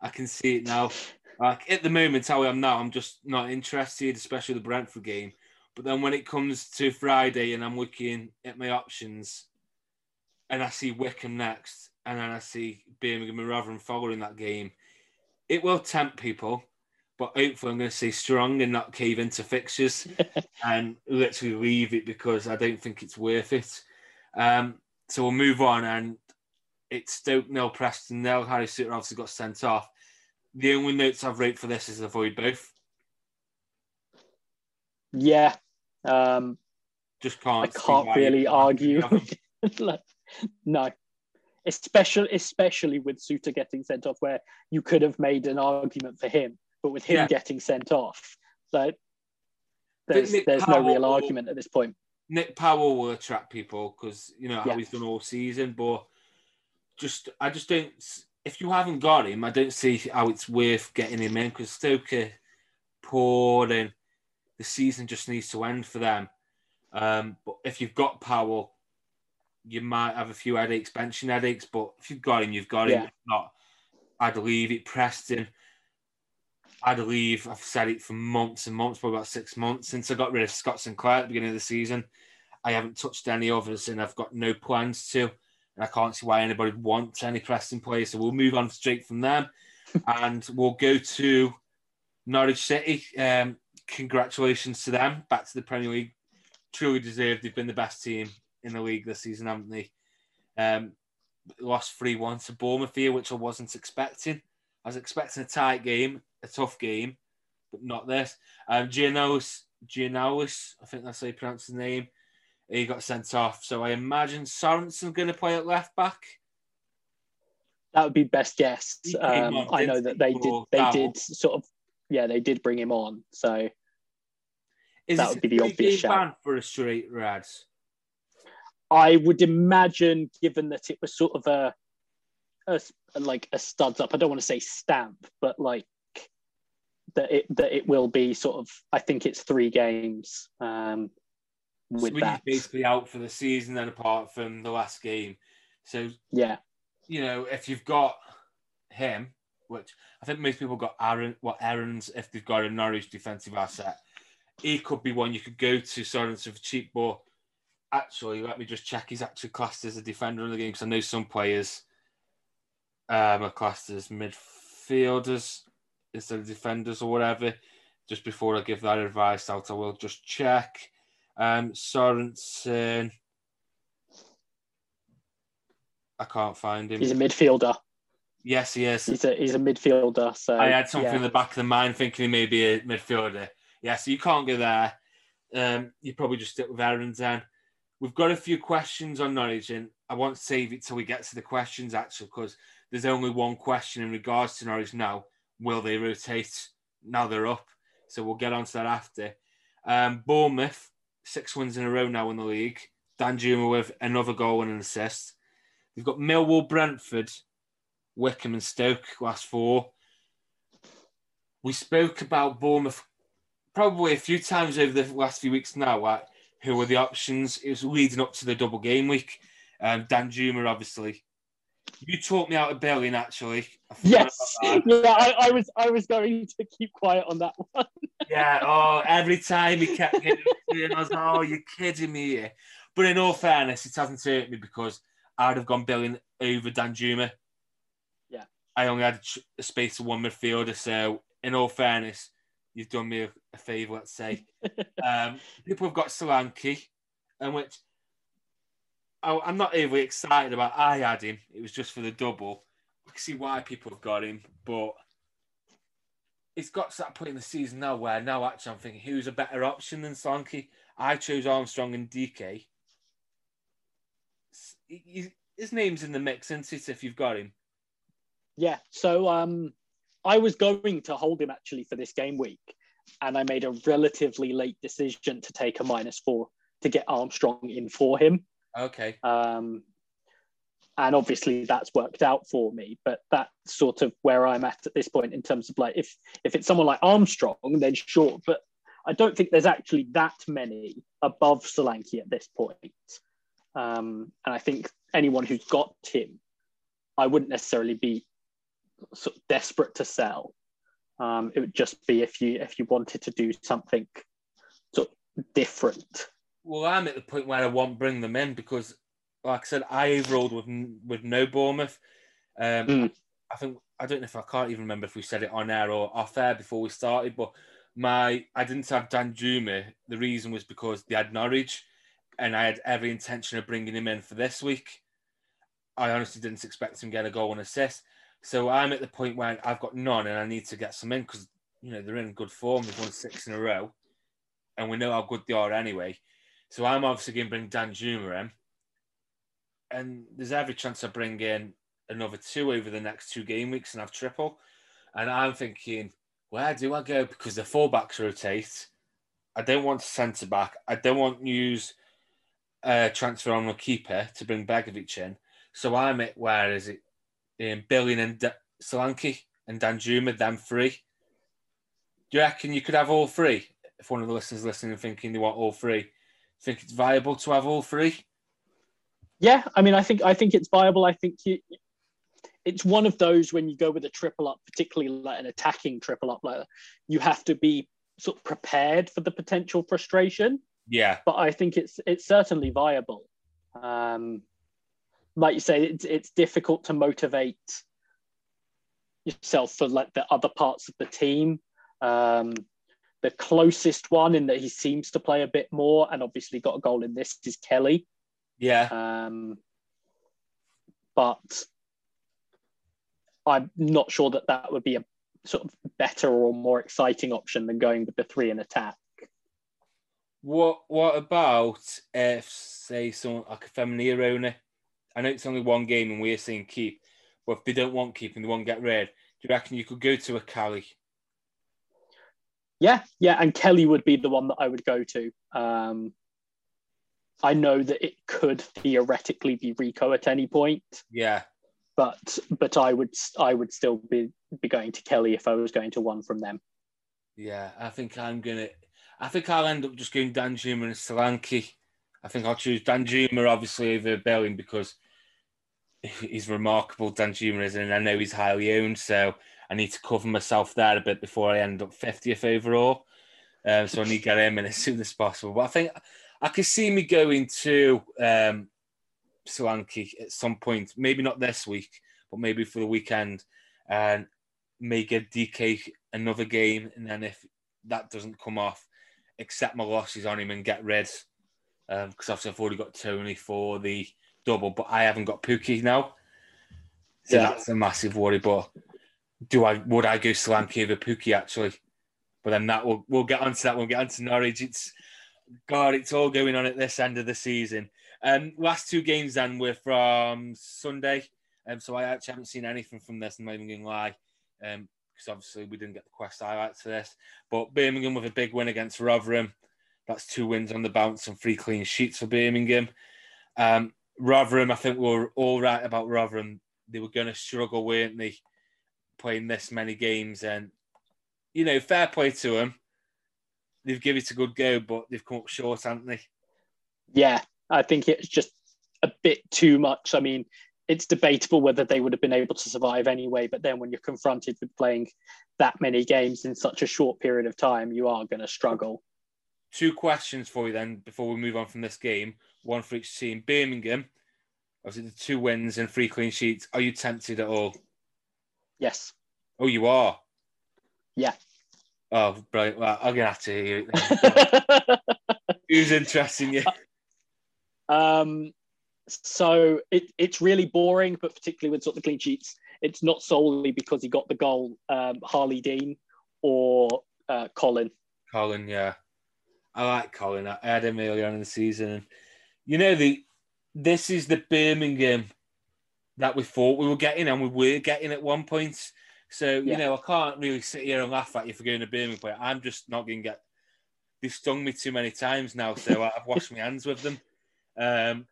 I can see it now. Like at the moment, how I am now, I'm just not interested, especially the Brentford game. But then when it comes to Friday and I'm looking at my options, and I see Wycombe next, and then I see Birmingham and Rotherham following that game, it will tempt people. But hopefully, I'm going to stay strong and not cave into fixtures and literally leave it because I don't think it's worth it. Um, so we'll move on, and it's Stoke nil, Preston nil. Harry Souttar obviously got sent off. The only notes I've wrote for this is avoid both. Yeah, um, just can't. I can't really argue. no, especially especially with Souttar getting sent off, where you could have made an argument for him, but with him yeah. getting sent off, so there's there's Powell no real argument at this point. Nick Powell will attract people because you know how yeah. he's done all season, but just I just don't. If you haven't got him, I don't see how it's worth getting him in because Stoker poor and the season just needs to end for them. Um, but if you've got Powell, you might have a few headaches, benching headaches. But if you've got him, you've got him. Yeah. If not, I'd leave it. Preston, I'd leave. I've said it for months and months, probably about six months since I got rid of Scott Sinclair at the beginning of the season. I haven't touched any others, and I've got no plans to. And I can't see why anybody wants any Preston players. So we'll move on straight from them, and we'll go to Norwich City. Um, congratulations to them. Back to the Premier League. Truly deserved. They've been the best team in the league this season, haven't they? Um, lost 3 1 to Bournemouth here, which I wasn't expecting. I was expecting a tight game, a tough game, but not this. Um, Giannoulis, Giannoulis, I think that's how you pronounce his name, he got sent off. So I imagine Sorensen going to play at left back. That would be best guess. Um, I know that they did. They did sort of. Yeah, they did bring him on. So Is that would be the obvious shout for a straight Rads. I would imagine, given that it was sort of a, a like a studs up. I don't want to say stamp, but like that it that it will be sort of. I think it's three games. Um, with so that, basically out for the season, then apart from the last game. So yeah, you know, if you've got him, which I think most people got Aaron, what Aarons if they've got a Norwich defensive asset, he could be one you could go to Sorensen for cheap, but actually, let me just check. He's actually classed as a defender in the game because I know some players um, are classed as midfielders instead of defenders or whatever. Just before I give that advice out, I will just check. Um, Sorensen. I can't find him. He's a midfielder. Yes, he is. He's a he's a midfielder. So I had something yeah. in the back of the mind thinking he may be a midfielder. Yeah, so you can't go there. Um, you probably just stick with Aarons then. We've got a few questions on Norwich, and I want to save it till we get to the questions actually, because there's only one question in regards to Norwich now. Will they rotate? Now they're up. So we'll get on to that after. Um, Bournemouth, six wins in a row now in the league. Danjuma with another goal and an assist. We've got Millwall, Brentford, Wycombe, and Stoke last four. We spoke about Bournemouth probably a few times over the last few weeks now. Like who were the options? It was leading up to the double game week. Um, Danjuma, obviously. You talked me out of Billing, actually. Yes, yeah, I, I, was I was going to keep quiet on that one. yeah, oh, every time he kept getting and I was like, oh, you're kidding me here. But in all fairness, it hasn't hurt me because I'd have gone Billing over Danjuma. Yeah. I only had a space of one midfielder, so in all fairness, you've done me a, a favour, let's say. um, people have got Solanke, and which I, am not overly excited about. I had him. It was just for the double. I can see why people have got him, but it's got to that point in the season now where now actually I'm thinking who's a better option than Solanke. I chose Armstrong and Dike. His name's in the mix, isn't it, if you've got him? Yeah. So um, I was going to hold him actually for this game week, and I made a relatively late decision to take a minus four to get Armstrong in for him. Okay. Um, and obviously that's worked out for me, but that's sort of where I'm at at this point in terms of like if if it's someone like Armstrong, then sure, but I don't think there's actually that many above Solanke at this point. Um, and I think anyone who's got him, I wouldn't necessarily be sort of desperate to sell. Um, it would just be if you if you wanted to do something sort of different. Well, I'm at the point where I won't bring them in because, like I said, I rolled with with no Bournemouth. Um, mm. I think I don't know if I can't even remember if we said it on air or off air before we started, but my I didn't have Danjuma. The reason was because they had Norwich, and I had every intention of bringing him in for this week. I honestly didn't expect him to get a goal and assist. So I'm at the point where I've got none and I need to get some in because you know they're in good form. They've won six in a row, and we know how good they are anyway. So I'm obviously going to bring Danjuma in, and there's every chance I bring in another two over the next two game weeks and have triple. And I'm thinking, where do I go? Because the fullbacks rotate. I don't want centre back. I don't want to use a transfer on a keeper to bring Begovic in. So I'm at where is it? um, Billing and D- Solanke and Danjuma, them three. Do you reckon you could have all three? If one of the listeners listening and thinking they want all three, think it's viable to have all three? Yeah, I mean, I think I think it's viable. I think you, it's one of those when you go with a triple up, particularly like an attacking triple up, like you have to be sort of prepared for the potential frustration. Yeah, but I think it's it's certainly viable. Um, like you say, it's, it's difficult to motivate yourself for like the other parts of the team. Um, the closest one in that he seems to play a bit more, and obviously got a goal in this is Kelly. Yeah. Um, but I'm not sure that that would be a sort of better or more exciting option than going with the three in attack. What What about if say someone like a Femenía owner I know it's only one game and we're saying keep, but if they don't want keep and they want get rid, do you reckon you could go to a Kelly? Yeah, yeah, and Kelly would be the one that I would go to. Um, I know that it could theoretically be Rico at any point. Yeah, but but I would I would still be be going to Kelly if I was going to one from them. Yeah, I think I'm gonna. I think I'll end up just going Danjuma and Solanke. I think I'll choose Danjuma obviously over Billing because he's remarkable, Danjuma is, and I know he's highly owned, so I need to cover myself there a bit before I end up 50th overall. Um, so I need to get him in as soon as possible. But I think I could see me going to um, Solanke at some point, maybe not this week, but maybe for the weekend, and may get Dike another game. And then if that doesn't come off, accept my losses on him and get rid. Because um, obviously I've already got Toney for the double, but I haven't got Pukki now. So yeah. that's a massive worry. But do I would I go Solanke over Pukki actually? But then that will we'll get onto that. We'll get onto Norwich. It's God, it's all going on at this end of the season. Um, last two games then were from Sunday. Um, so I actually haven't seen anything from this. I'm not even going to lie. Um, because obviously we didn't get the quest highlights for this. But Birmingham with a big win against Rotherham. That's two wins on the bounce and three clean sheets for Birmingham. Um, Rotherham, I think we are all right about Rotherham. They were going to struggle, weren't they, playing this many games? And, you know, fair play to them. They've given it a good go, but they've come up short, haven't they? Yeah, I think it's just a bit too much. I mean, it's debatable whether they would have been able to survive anyway. But then when you're confronted with playing that many games in such a short period of time, you are going to struggle. Two questions for you then before we move on from this game. One for each team. Birmingham, obviously the two wins and three clean sheets. Are you tempted at all? Yes. Oh, you are? Yeah. Oh, brilliant. Well, I'm going to have to hear it. Who's interesting you? Um, so it, it's really boring, but particularly with sort of the clean sheets, it's not solely because he got the goal, um, Harlee Dean or uh, Colin. Colin, yeah. I like Colin. I had him earlier on in the season. You know, the this is the Birmingham that we thought we were getting and we were getting at one point. So, you know, I can't really sit here and laugh at you for going to Birmingham, but I'm just not going to get. They've stung me too many times now, so I've washed my hands with them. Um,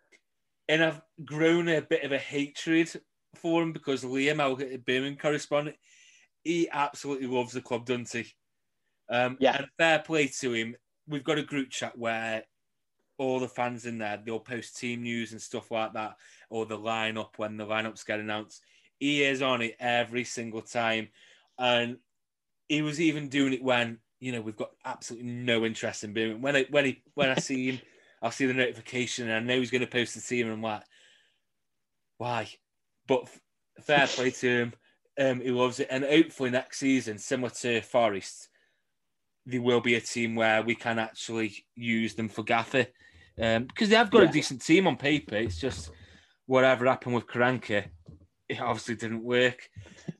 and I've grown a bit of a hatred for him because Liam, our Birmingham correspondent, he absolutely loves the club, doesn't he? Um, yeah. And fair play to him. We've got a group chat where all the fans in there, they'll post team news and stuff like that, or the lineup when the lineups get announced. He is on it every single time. And he was even doing it when, you know, we've got absolutely no interest in Birmingham. When I when he when I see him I'll see the notification and I know he's going to post the team, and I'm like, why? But fair play to him. Um, he loves it, and hopefully next season, similar to Forest, there will be a team where we can actually use them for Gaffer, um, because they have got yeah. a decent team on paper. It's just whatever happened with Karanka, it obviously didn't work.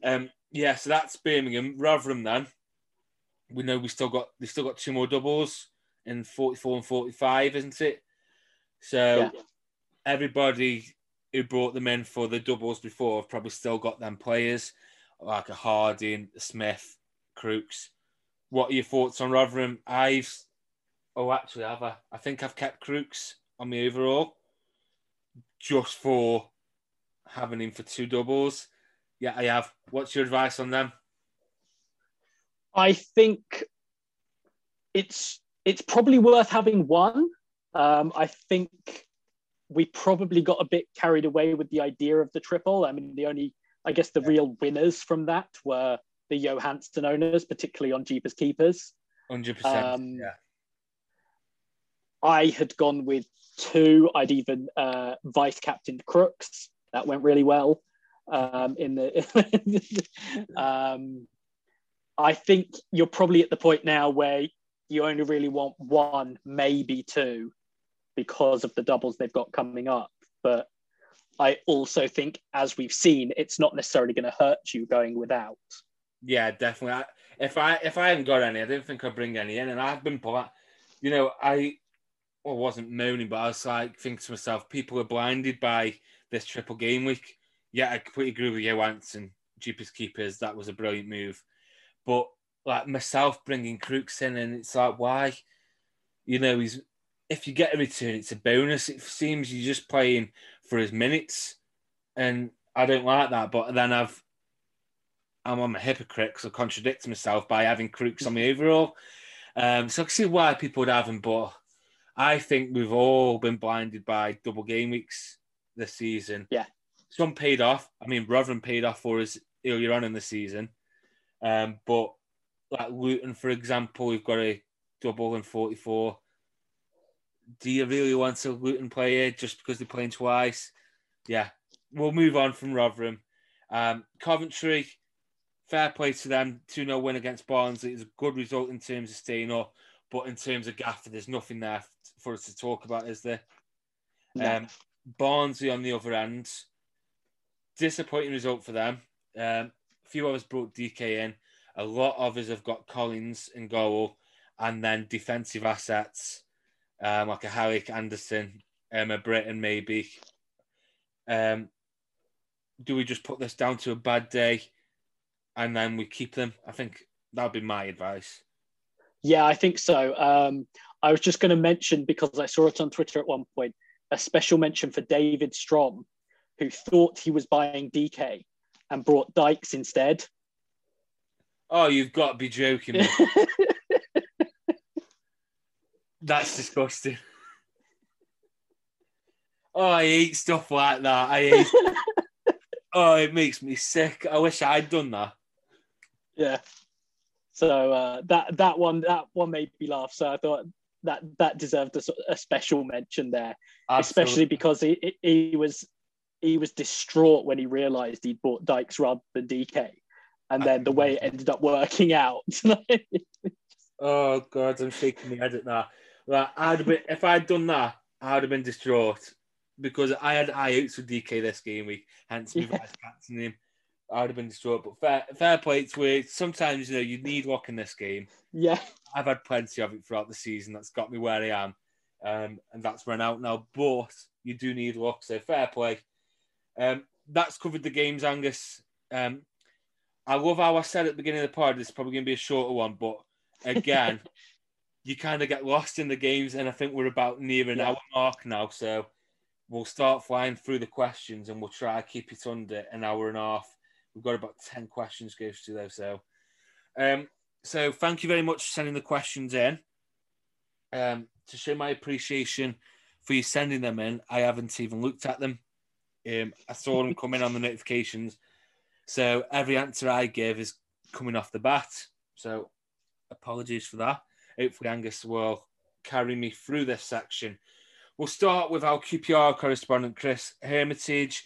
Um, yeah, so that's Birmingham. Rotherham then. We know we still got they still got two more doubles in 44 and 45, isn't it? So yeah. everybody who brought them in for the doubles before have probably still got them players like a Harding, Smith, Crooks. What are your thoughts on Rotherham? I've oh actually have I? I think I've kept Crooks on the overall just for having him for two doubles. Yeah, I have. What's your advice on them? I think it's it's probably worth having one. Um, I think we probably got a bit carried away with the idea of the triple. I mean, the only, I guess, the real winners from that were the Johansson owners, particularly on Jeepers Keepers. 100%. Um, yeah. I had gone with two. I'd even uh, vice captain Crooks. That went really well. Um, in the, um, I think you're probably at the point now where you only really want one, maybe two, because of the doubles they've got coming up. But I also think, as we've seen, it's not necessarily going to hurt you going without. Yeah, definitely. I, if I if I hadn't got any, I didn't think I'd bring any in, and I've been. You know, I well, wasn't moaning, but I was like thinking to myself, people are blinded by this triple game week. Yeah, I completely agree with you, Wanson. Jeepers Keepers, that was a brilliant move. But like myself bringing Crooks in, and it's like, why? You know, he's if you get a return, it's a bonus. It seems you're just playing for his minutes, and I don't like that. But then I've I'm on a hypocrite because I contradict myself by having Crooks on my overall. Um, so I can see why people would have him, but I think we've all been blinded by double game weeks this season. Yeah. Some paid off. I mean, Rotherham paid off for us earlier on in the season. Um, but like Luton, for example, we've got a double and 44. Do you really want a Luton player just because they're playing twice? Yeah, we'll move on from Rotherham. Um, Coventry, fair play to them. 2 0 win against Barnsley is a good result in terms of staying up. But in terms of Gaffer, there's nothing there for us to talk about, is there? Yeah. Um, Barnsley on the other end, disappointing result for them. Um, a few of us brought Dike in. A lot of us have got Collins in goal, and then defensive assets um, like a Harrick Anderson, Emma Britton, maybe. Um, do we just put this down to a bad day, and then we keep them? I think that'd be my advice. Yeah, I think so. Um, I was just going to mention because I saw it on Twitter at one point. a special mention for David Strom, who thought he was buying DK and brought Dykes instead. Oh, you've got to be joking me. That's disgusting. Oh, I hate stuff like that. I hate. oh, it makes me sick. I wish I'd done that. Yeah. So uh, that that one that one made me laugh. So I thought that that deserved a, a special mention there, Absolutely. especially because he he was he was distraught when he realised he'd bought Dykes rather than DK, and then the way it ended up working out. oh God, I'm shaking my head at that. Like, I'd been, if I'd done that, I'd have been distraught because I had high hopes for Dike this game week, hence me yeah. vice captaining him. I'd have been distraught. But fair, fair play to it. Sometimes you know you need luck in this game. Yeah, I've had plenty of it throughout the season. That's got me where I am, um, and that's run out now. But you do need luck, so fair play. Um, that's covered the games, Angus. Um, I love how I said at the beginning of the pod. It's probably going to be a shorter one, but again, you kind of get lost in the games, and I think we're about near an yeah. hour mark now. So we'll start flying through the questions, and we'll try to keep it under an hour and a half. We've got about ten questions to go through though. So, um, so thank you very much for sending the questions in. Um, to show my appreciation for you sending them in, I haven't even looked at them. Um, I saw them come in on the notifications. So every answer I give is coming off the bat. So apologies for that. Hopefully, Angus will carry me through this section. We'll start with our QPR correspondent, Chris Hermitage.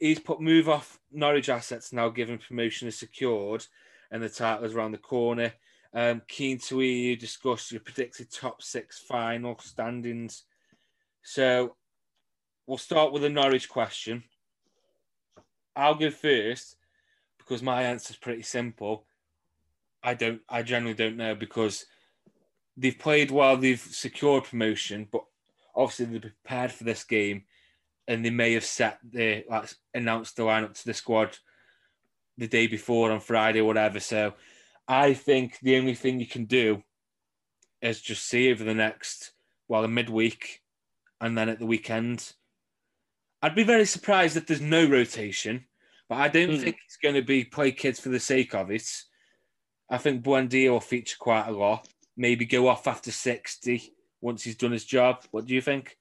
He's put move off Norwich assets now, given promotion is secured and the title is around the corner. Um, keen to hear you discuss your predicted top six final standings. So we'll start with the Norwich question. I'll go first because my answer is pretty simple. I don't. I generally don't know because they've played while they've secured promotion, but obviously they're prepared for this game, and they may have set the like announced the lineup to the squad the day before on Friday or whatever. So I think the only thing you can do is just see over the next well, the midweek and then at the weekend. I'd be very surprised if there's no rotation, but I don't mm. think it's going to be play kids for the sake of it. I think Buendia will feature quite a lot maybe go off after 60 once he's done his job. What do you think?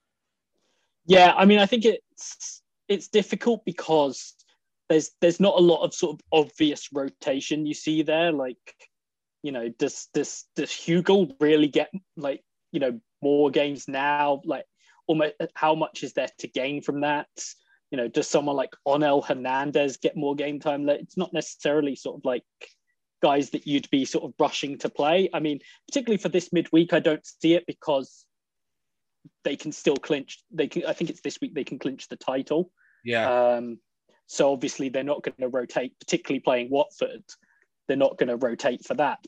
Yeah, I mean, I think it's it's difficult because there's there's not a lot of sort of obvious rotation you see there. Like, you know, does does does Hugill really get like you know more games now? Like, almost how much is there to gain from that? You know, does someone like Onel Hernandez get more game time? It's not necessarily sort of like guys that you'd be sort of rushing to play. I mean, particularly for this midweek, I don't see it because they can still clinch. They can. I think it's this week they can clinch the title. Yeah. Um, so obviously they're not going to rotate, particularly playing Watford. They're not going to rotate for that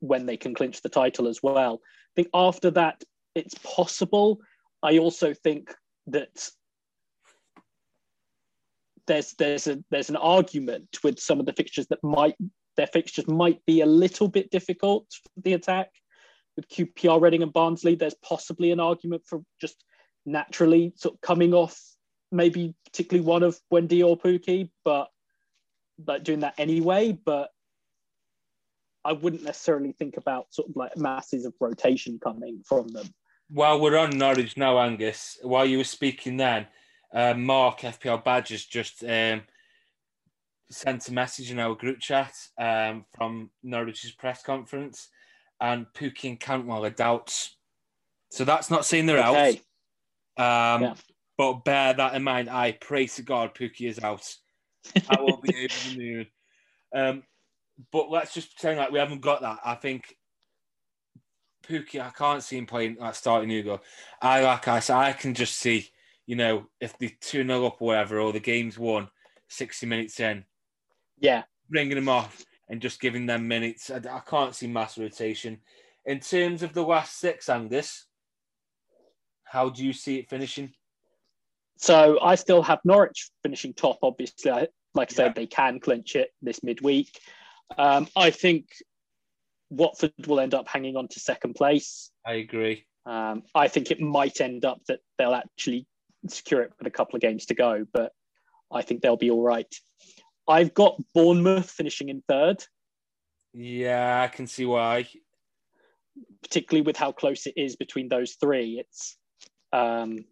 when they can clinch the title as well. I think after that it's possible. I also think that there's there's a there's an argument with some of the fixtures that might their fixtures might be a little bit difficult for the attack. With QPR, Reading, and Barnsley, there's possibly an argument for just naturally sort of coming off maybe particularly one of Buendia or Pukki, but but doing that anyway. But I wouldn't necessarily think about sort of like masses of rotation coming from them. While we're on Norwich now, Angus, while you were speaking then, uh, Mark FPL Badgers just um, sent a message in our group chat um, from Norwich's press conference, and and Cantwell are doubts. So that's not saying they're okay. out. Um, yeah. But bear that in mind. I pray to God Pukki is out. I will be over the moon. Um, but let's just pretend like we haven't got that. I think Pukki, I can't see him playing that starting Hugo. I like I said, I can just see, you know, if the 2 0 up or whatever, or the game's won 60 minutes in, yeah. Bringing them off and just giving them minutes. I, I can't see mass rotation. In terms of the last six, Angus, how do you see it finishing? So I still have Norwich finishing top. Obviously, I, like I said, they can clinch it this midweek. Um, I think Watford will end up hanging on to second place. I agree. Um, I think it might end up that they'll actually secure it with a couple of games to go, but I think they'll be all right. I've got Bournemouth finishing in third. Yeah, I can see why. Particularly with how close it is between those three, it's um,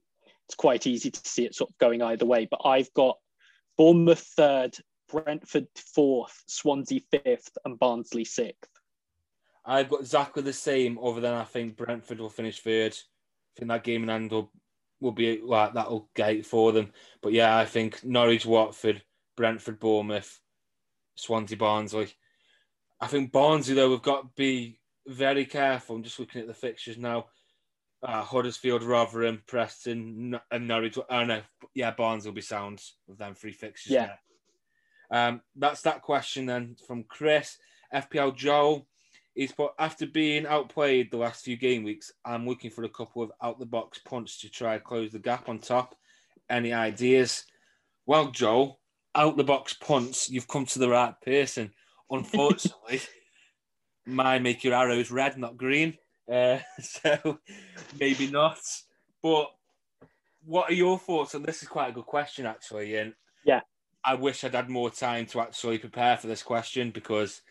it's quite easy to see it sort of going either way. But I've got Bournemouth third, Brentford fourth, Swansea fifth, and Barnsley sixth. I've got exactly the same, other than I think Brentford will finish third. I think that game in hand will, will be like that'll gate for them. But yeah, I think Norwich, Watford, Brentford, Bournemouth, Swansea, Barnsley. I think Barnsley though we've got to be very careful. I'm just looking at the fixtures now. Uh, Huddersfield, Rotherham, Preston, and Norwich. Oh no, yeah, Barnes will be sound with them three fixtures. Yeah. Um, that's that question then from Chris. FPL Joel. He's put after being outplayed the last few game weeks, I'm looking for a couple of out the box punts to try and close the gap on top. Any ideas? Well, Joel, out the box punts, you've come to the right person. Unfortunately, my make your arrows red, not green. Uh, so maybe not. But what are your thoughts? And this is quite a good question, actually. And yeah, I wish I'd had more time to actually prepare for this question because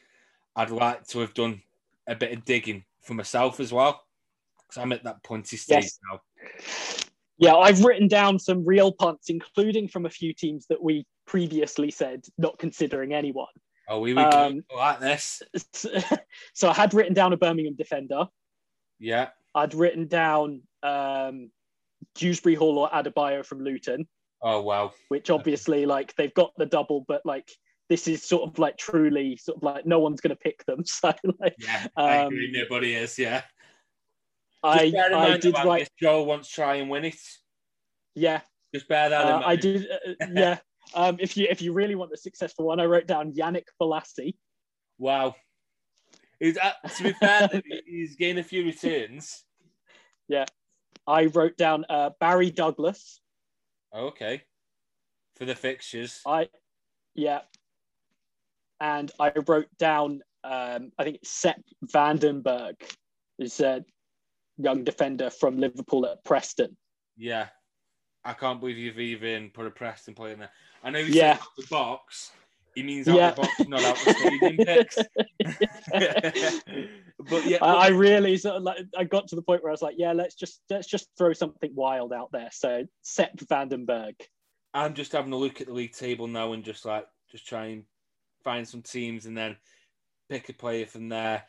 I'd like to have done a bit of digging for myself as well because I'm at that punty stage yes. now. Yeah, I've written down some real punts, including from a few teams that we previously said not considering anyone. Oh, we would um, like this. So I had written down a Birmingham defender. Yeah. I'd written down um, Dewsbury Hall or Adebayo from Luton. Oh wow! Which obviously, like, they've got the double, but like, this is sort of like truly sort of like no one's going to pick them. So like, yeah, I um, agree. Nobody is. Yeah. I I did write. Joel wants to try and win it. Yeah. Just bear that uh, I did. Uh, yeah. Um, if you if you really want the successful one, I wrote down Yannick Bolasie. Wow. He's, uh, to be fair, he's gained a few returns. Yeah. I wrote down uh, Barry Douglas. Okay. For the fixtures. I, yeah. And I wrote down, um, I think Sepp van den Berg is a young defender from Liverpool at Preston. Yeah. I can't believe you've even put a Preston player in there. I know he's yeah. the box. He means out yeah. the box, not out the stadium picks. but yeah, I, I, really sort of like I got to the point where I was like, yeah, let's just let's just throw something wild out there. So Sepp van den Berg. I'm just having a look at the league table now and just like just try and find some teams and then pick a player from there.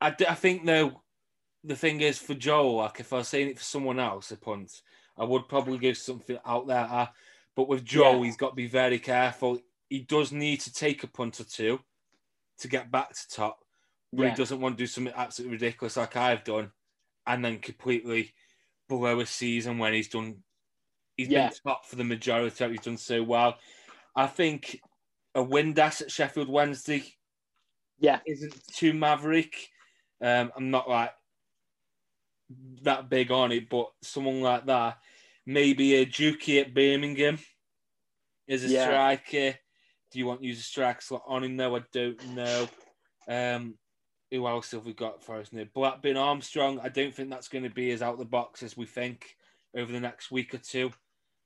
I, I think though the thing is for Joel, like if I was saying it for someone else, a punt, I would probably give something out there. But with Joe, yeah. he's got to be very careful. He does need to take a punt or two to get back to top, but yeah. he doesn't want to do something absolutely ridiculous like I've done, and then completely blow a season when he's done. He's yeah. been top for the majority. Of He's done so well. I think a Windass at Sheffield Wednesday, yeah, isn't too maverick. Um, I'm not like that big on it, but someone like that maybe a Juki at Birmingham is a yeah. striker. Do you want to use a striker slot on him? No, I don't know. Um, who else have we got for us now? Blackburn Armstrong. I don't think that's going to be as out the box as we think over the next week or two.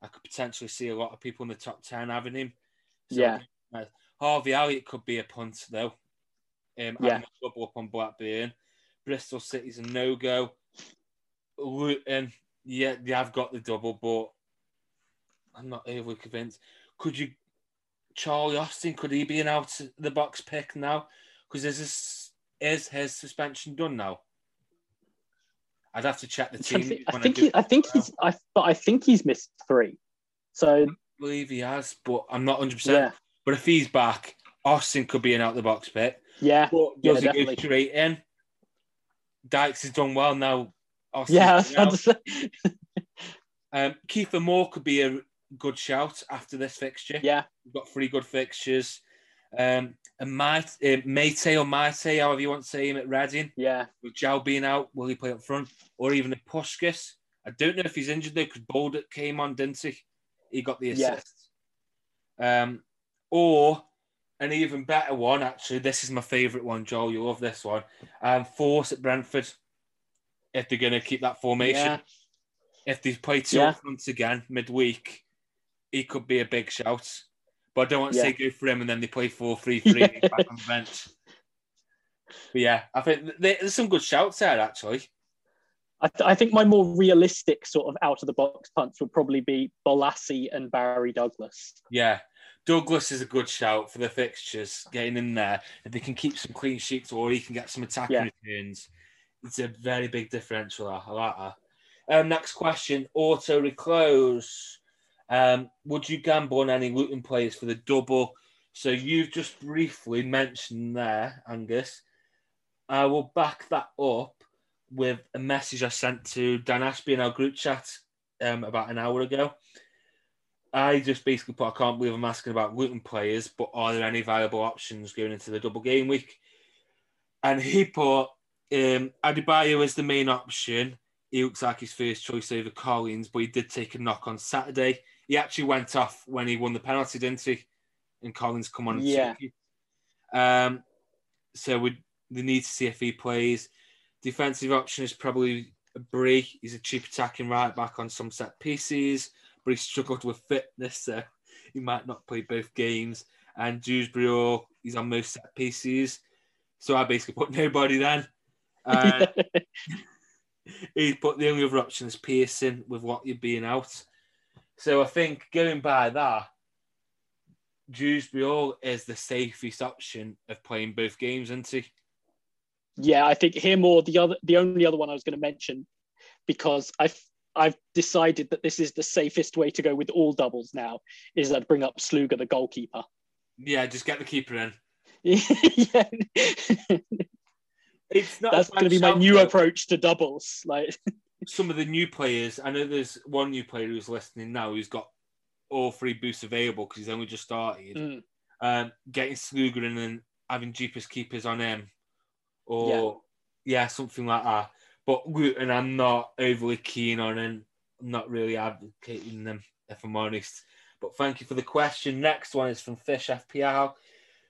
I could potentially see a lot of people in the top 10 having him. So, yeah. Uh, Harvey Elliott could be a punt, though. Um, yeah. Double up on Blackburn. Bristol City's a no go. Luton, yeah, they have got the double, but I'm not overly convinced. Could you, Charlie Austin? Could he be an out the box pick now? Because is this is his suspension done now? I'd have to check the team. I think, I think, I he, I think he's. I but I think he's missed three. So I believe he has, but I'm not 100. percent But if he's back, Austin could be an out the box pick. Yeah, but does yeah, he go straight in? Dykes has done well now. Austin yeah, um, Kiefer Moore could be a good shout after this fixture. Yeah, we've got three good fixtures. Um, and Mate, uh, Mate or Mate, however you want to say him at Reading. Yeah. With João being out, will he play up front? Or even a Puskas? I don't know if he's injured though, because Baldock came on, didn't he? He got the assist. Yeah. Um, or an even better one, actually. This is my favourite one, Joel. You love this one. Um, Forss at Brentford if they're going to keep that formation. Yeah. if they play two Yeah. fronts again midweek, he could be a big shout. But I don't want to Yeah. say go for him and then they play 4 3 3 and back on the bench. But yeah, I think there's some good shouts there, actually. I, th- I think my more realistic sort of out of the box punts would probably be Bolasie and Barry Douglas. Yeah. Douglas is a good shout for the fixtures, getting in there. If they can keep some clean sheets or he can get some attacking Yeah. returns, it's a very big differential. I like that. Um, next question, auto reclose. Um, would you gamble on any Luton players for the double? So you've just briefly mentioned there, Angus. I will back that up with a message I sent to Dan Ashby in our group chat um, about an hour ago. I just basically put, I can't believe I'm asking about Luton players, but are there any viable options going into the double game week? And he put um, Adebayo as the main option. He looks like his first choice over Collins, but he did take a knock on Saturday. He actually went off when he won the penalty, didn't he? And Collins come on and Yeah. took. Um, so we, we need to see if he plays. Defensive option is probably Bree. He's a cheap attacking right back on some set pieces, but he struggled with fitness, so he might not play both games. And Dewsbury, he's on most set pieces. So I basically put nobody then. Uh, he put the only other option is Pearson with what you're being out. So I think going by that, Dewsbury is the safest option of playing both games, isn't he? yeah, I think him or the other, the only other one I was going to mention, because I've I've decided that this is the safest way to go with all doubles now, is I'd bring up Sluga, the goalkeeper. Yeah, just get the keeper in. yeah. It's not That's going to be my new though. approach to doubles. Like, Some of the new players, I know there's one new player who's listening now who's got all three boosts available because he's only just started. mm, um, getting Sluga in and having cheapest keepers on him, or yeah. something like that. But Luton, I'm not overly keen on, and I'm not really advocating them if I'm honest. But thank you for the question. Next one is from Fish FPL.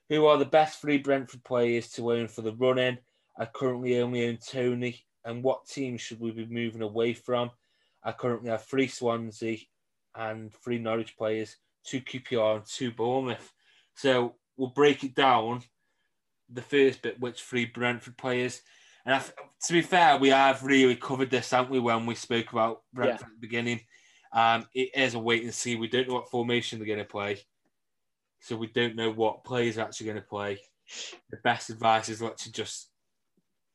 Who are the best three Brentford players to own for the run in? I currently only own Toney. And what team should we be moving away from? I currently have three Swansea and three Norwich players, two QPR and two Bournemouth. So we'll break it down. The first bit, which three Brentford players, and I, to be fair, we have really covered this, haven't we? When we spoke about Brentford at the beginning, um, it is a wait and see. We don't know what formation they're going to play, so we don't know what players are actually going to play. The best advice is let's just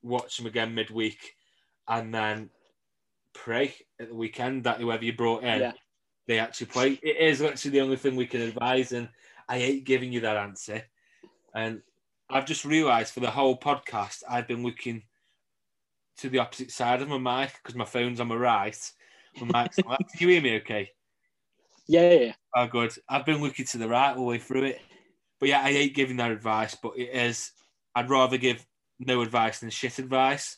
watch them again midweek, and then pray at the weekend that whoever you brought in yeah. they actually play. It is actually the only thing we can advise, and I hate giving you that answer. And I've just realised for the whole podcast, I've been looking to the opposite side of my mic because my phone's on my right. My mic's on left. Can you hear me okay? Yeah, yeah, yeah. Oh, good. I've been looking to the right all the way through it. But yeah, I hate giving that advice, but it is, I'd rather give no advice than shit advice.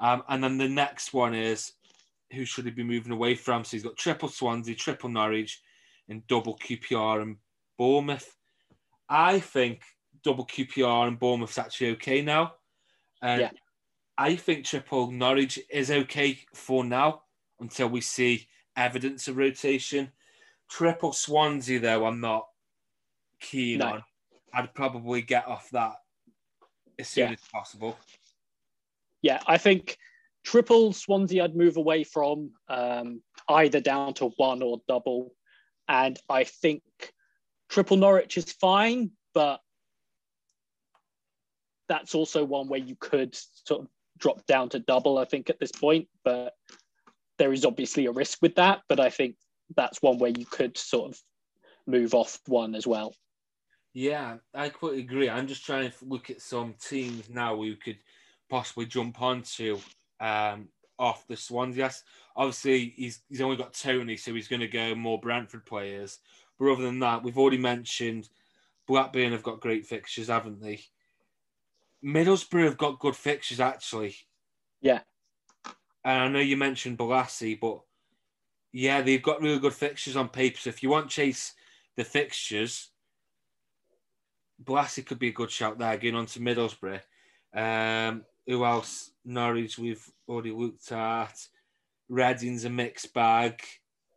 Um, and then the next one is who should he be moving away from? So he's got triple Swansea, triple Norwich, and double QPR and Bournemouth. I think double QPR and Bournemouth's actually okay now. And Yeah. I think triple Norwich is okay for now until we see evidence of rotation. Triple Swansea, though, I'm not keen No. on. I'd probably get off that as soon Yeah. as possible. Yeah, I think triple Swansea I'd move away from um, either down to one or double. And I think triple Norwich is fine, but that's also one where you could sort of drop down to double, I think, at this point. But there is obviously a risk with that. But I think that's one where you could sort of move off one as well. Yeah, I quite agree. I'm just trying to look at some teams now who could possibly jump onto um, off the Swans. Yes, Obviously, he's he's only got Toney, so he's going to go more Brentford players. But other than that, we've already mentioned Blackburn have got great fixtures, haven't they? Middlesbrough have got good fixtures actually. Yeah. And I know you mentioned Bolasie, but yeah, they've got really good fixtures on paper. So if you want chase the fixtures, Bolasie could be a good shout there, going on to Middlesbrough. Um, who else? Norwich, we've already looked at. Reading's a mixed bag.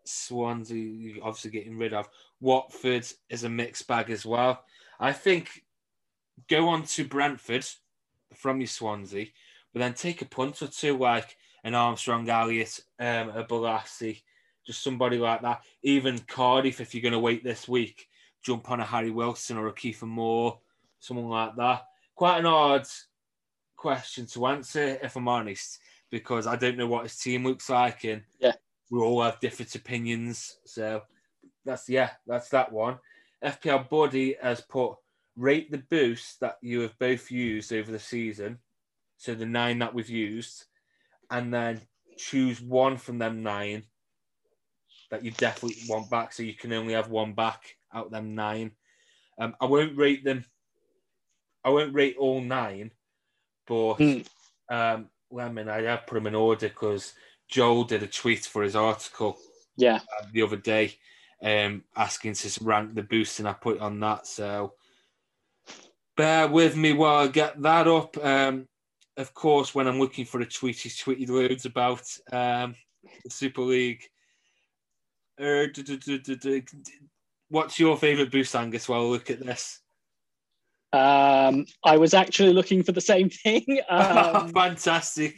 Swansea, obviously getting rid of. Watford is a mixed bag as well. I think go on to Brentford from your Swansea, but then take a punt or two like an Armstrong Elliott, um, a Bolasie, just somebody like that. Even Cardiff, if you're going to wait this week, jump on a Harry Wilson or a Kiefer Moore, someone like that. Quite an odd question to answer, if I'm honest, because I don't know what his team looks like, and yeah, we all have different opinions. So that's yeah, that's that one. FPL Buddy has put rate the boost that you have both used over the season, so the nine that we've used, and then choose one from them nine that you definitely want back. So you can only have one back out them nine. Um, I won't rate them. I won't rate all nine, but Mm. um, well, I mean, I have put them in order because Joel did a tweet for his article Yeah. uh, the other day, um, asking to rank the boost, and I put on that. So bear with me while I get that up. Um, of course, when I'm looking for a tweet, he's tweeted loads about um, the Super League. Uh, What's your favourite boost, Angus? While we look at this, Um, I was actually looking for the same thing. Um, fantastic!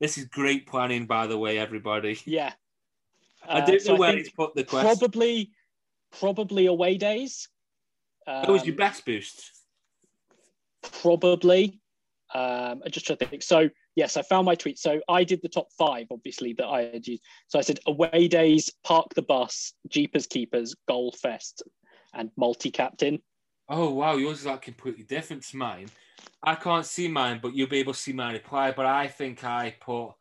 This is great planning, by the way, everybody. yeah. I Uh, don't so know where it's put the question. Probably, probably away days. Um, What was your best boost? Probably. Um, I just trying to think. So yes, I found my tweet. So I did the top five, obviously that I had used. So I said away days, park the bus, Jeepers Keepers, Goal Fest, and multi captain. Oh wow, yours is like completely different to mine. I can't see mine, but you'll be able to see my reply. But I think I put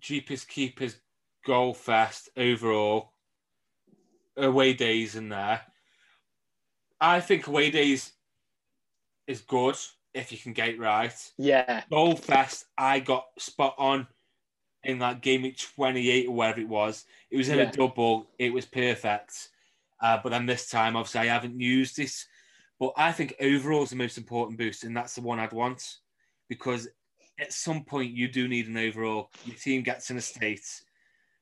Jeepers Keepers Goal Fest overall away days in there. I think away days is good if you can get it right. Yeah, Goal Fest, I got spot on in that game at 28 or whatever it was. It was in Yeah. a double, it was perfect. Uh, but then this time, obviously, I haven't used it. But I think overall is the most important boost, and that's the one I'd want because at some point you do need an overall. Your team gets in a state,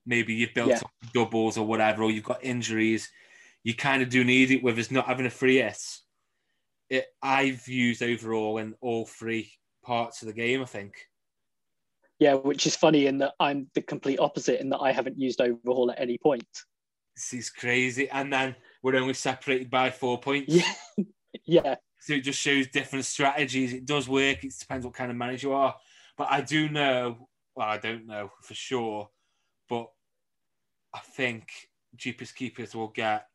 maybe you've built Yeah. up doubles or whatever, or you've got injuries. You kind of do need it with us not having a free hit. It, I've used overall in all three parts of the game, I think. yeah, which is funny in that I'm the complete opposite in that I haven't used overhaul at any point. This is crazy. And then we're only separated by four points. Yeah, yeah, So it just shows different strategies. It does work. It depends what kind of manager you are. But I do know, well, I don't know for sure, but I think Jeepers Keepers will get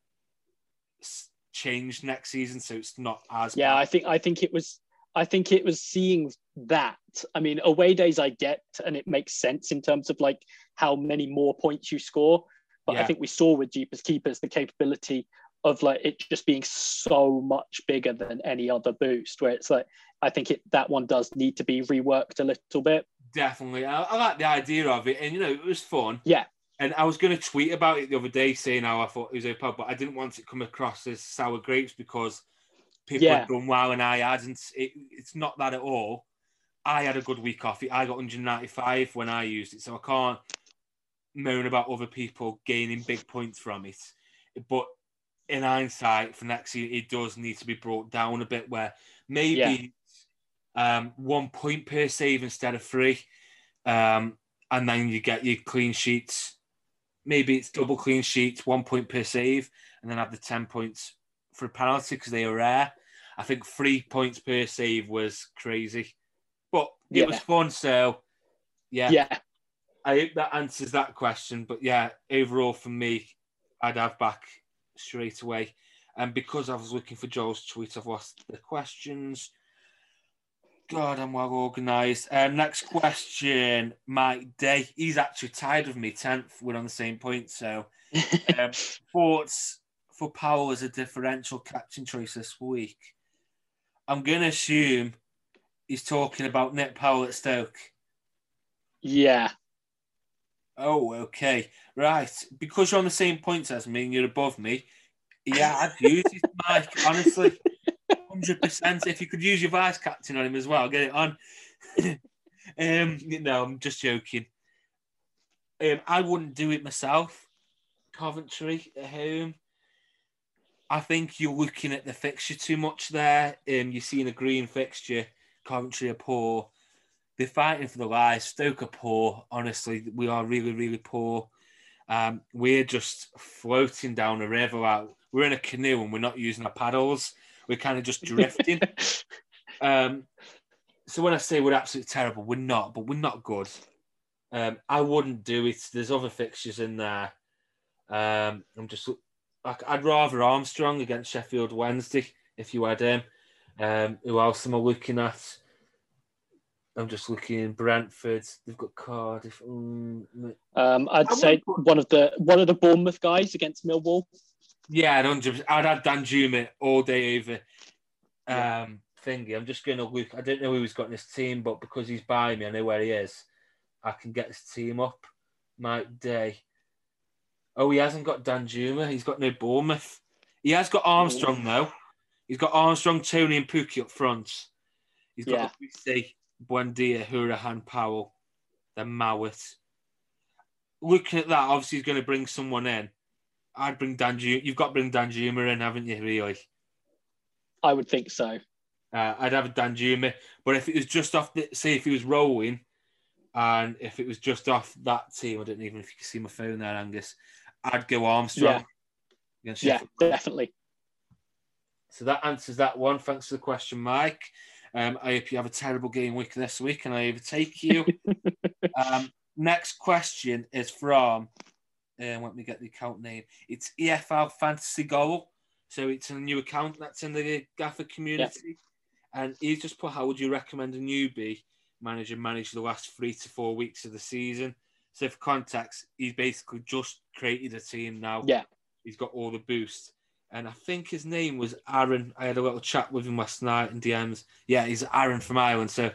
changed next season. So it's not as yeah. bad. I think I think it was I think it was seeing that. I mean, away days I get, and it makes sense in terms of like how many more points you score. But I think we saw with Jeepers Keepers the capability of like it just being so much bigger than any other boost. Where it's like I think it that one does need to be reworked a little bit. Definitely. I, I like the idea of it. And, you know, it was fun. Yeah. And I was going to tweet about it the other day saying how I thought it was open, but I didn't want it to come across as sour grapes because people Yeah. had done well and I hadn't. It, it's not that at all. I had a good week off it. I got 195 when I used it, so I can't moan about other people gaining big points from it. But in hindsight, for next year, it does need to be brought down a bit where maybe um, one point per save instead of three. Um, and then you get your clean sheets. Maybe it's double clean sheets, one point per save, and then have the 10 points for a penalty because they are rare. I think three points per save was crazy, but it Yeah. was fun. So, yeah, Yeah, I hope that answers that question. But yeah, overall for me, I'd have back straight away. And because I was looking for Joel's tweet, I've lost the questions. God, I'm well organised. Um, next question, Mike Day. He's actually tied with me, 10th. We're on the same point. So, um, thoughts for Powell as a differential captain choice this week? I'm going to assume he's talking about Nick Powell at Stoke. yeah, Oh, okay. Right. Because you're on the same points as me and you're above me, yeah, I'd use it, Mike, honestly. 100%. If you could use your vice captain on him as well, get it on. um, no, I'm just joking. Um, I wouldn't do it myself. Coventry at home. I think you're looking at the fixture too much there. Um, you're seeing a green fixture. Coventry are poor. They're fighting for the lives. Stoke are poor. Honestly, we are really, really poor. Um, we're just floating down a river. Like, we're in a canoe and we're not using our paddles. We're kind of just drifting. um, so when I say we're absolutely terrible, we're not, but we're not good. Um, I wouldn't do it. There's other fixtures in there. Um, I'm just, I'd rather Armstrong against Sheffield Wednesday if you had him. Um, who else am I looking at? I'm just looking. At Brentford. They've got Cardiff. Mm, um, I'd say one of the one of the Bournemouth guys against Millwall. Yeah, I'd I'd have Danjuma all day over. Um, thingy. I'm just going to look. I don't know who he's got in his team, but because he's by me, I know where he is. I can get his team up. Mike Day. Oh, he hasn't got Danjuma. He's got no Bournemouth. He has got Armstrong though. He's got Armstrong, Toney, and Pukki up front. He's got yeah. Buendia, Hourihane, Powell, then Mowatt. Looking at that, obviously he's going to bring someone in. I'd bring Danjuma. You've got to bring Dan Danjuma in, haven't you? Really? I would think so. Uh, I'd have a Danjuma, but if it was just off, the, say if he was rolling, and if it was just off that team, I don't even if you can see my phone there, Angus. I'd go Armstrong. Yeah, yeah definitely. So that answers that one. Thanks for the question, Mike. Um, I hope you have a terrible game week this week and I overtake you. um, next question is from, um, let me get the account name. It's EFL Fantasy Goal. So it's a new account that's in the Gaffer community. And he's just put, how would you recommend a newbie manager manage the last three to four weeks of the season? So for context, he's basically just created a team now. Yeah. He's got all the boost and I think his name was Aaron. I had a little chat with him last night in DMs. Yeah, he's Aaron from Ireland. So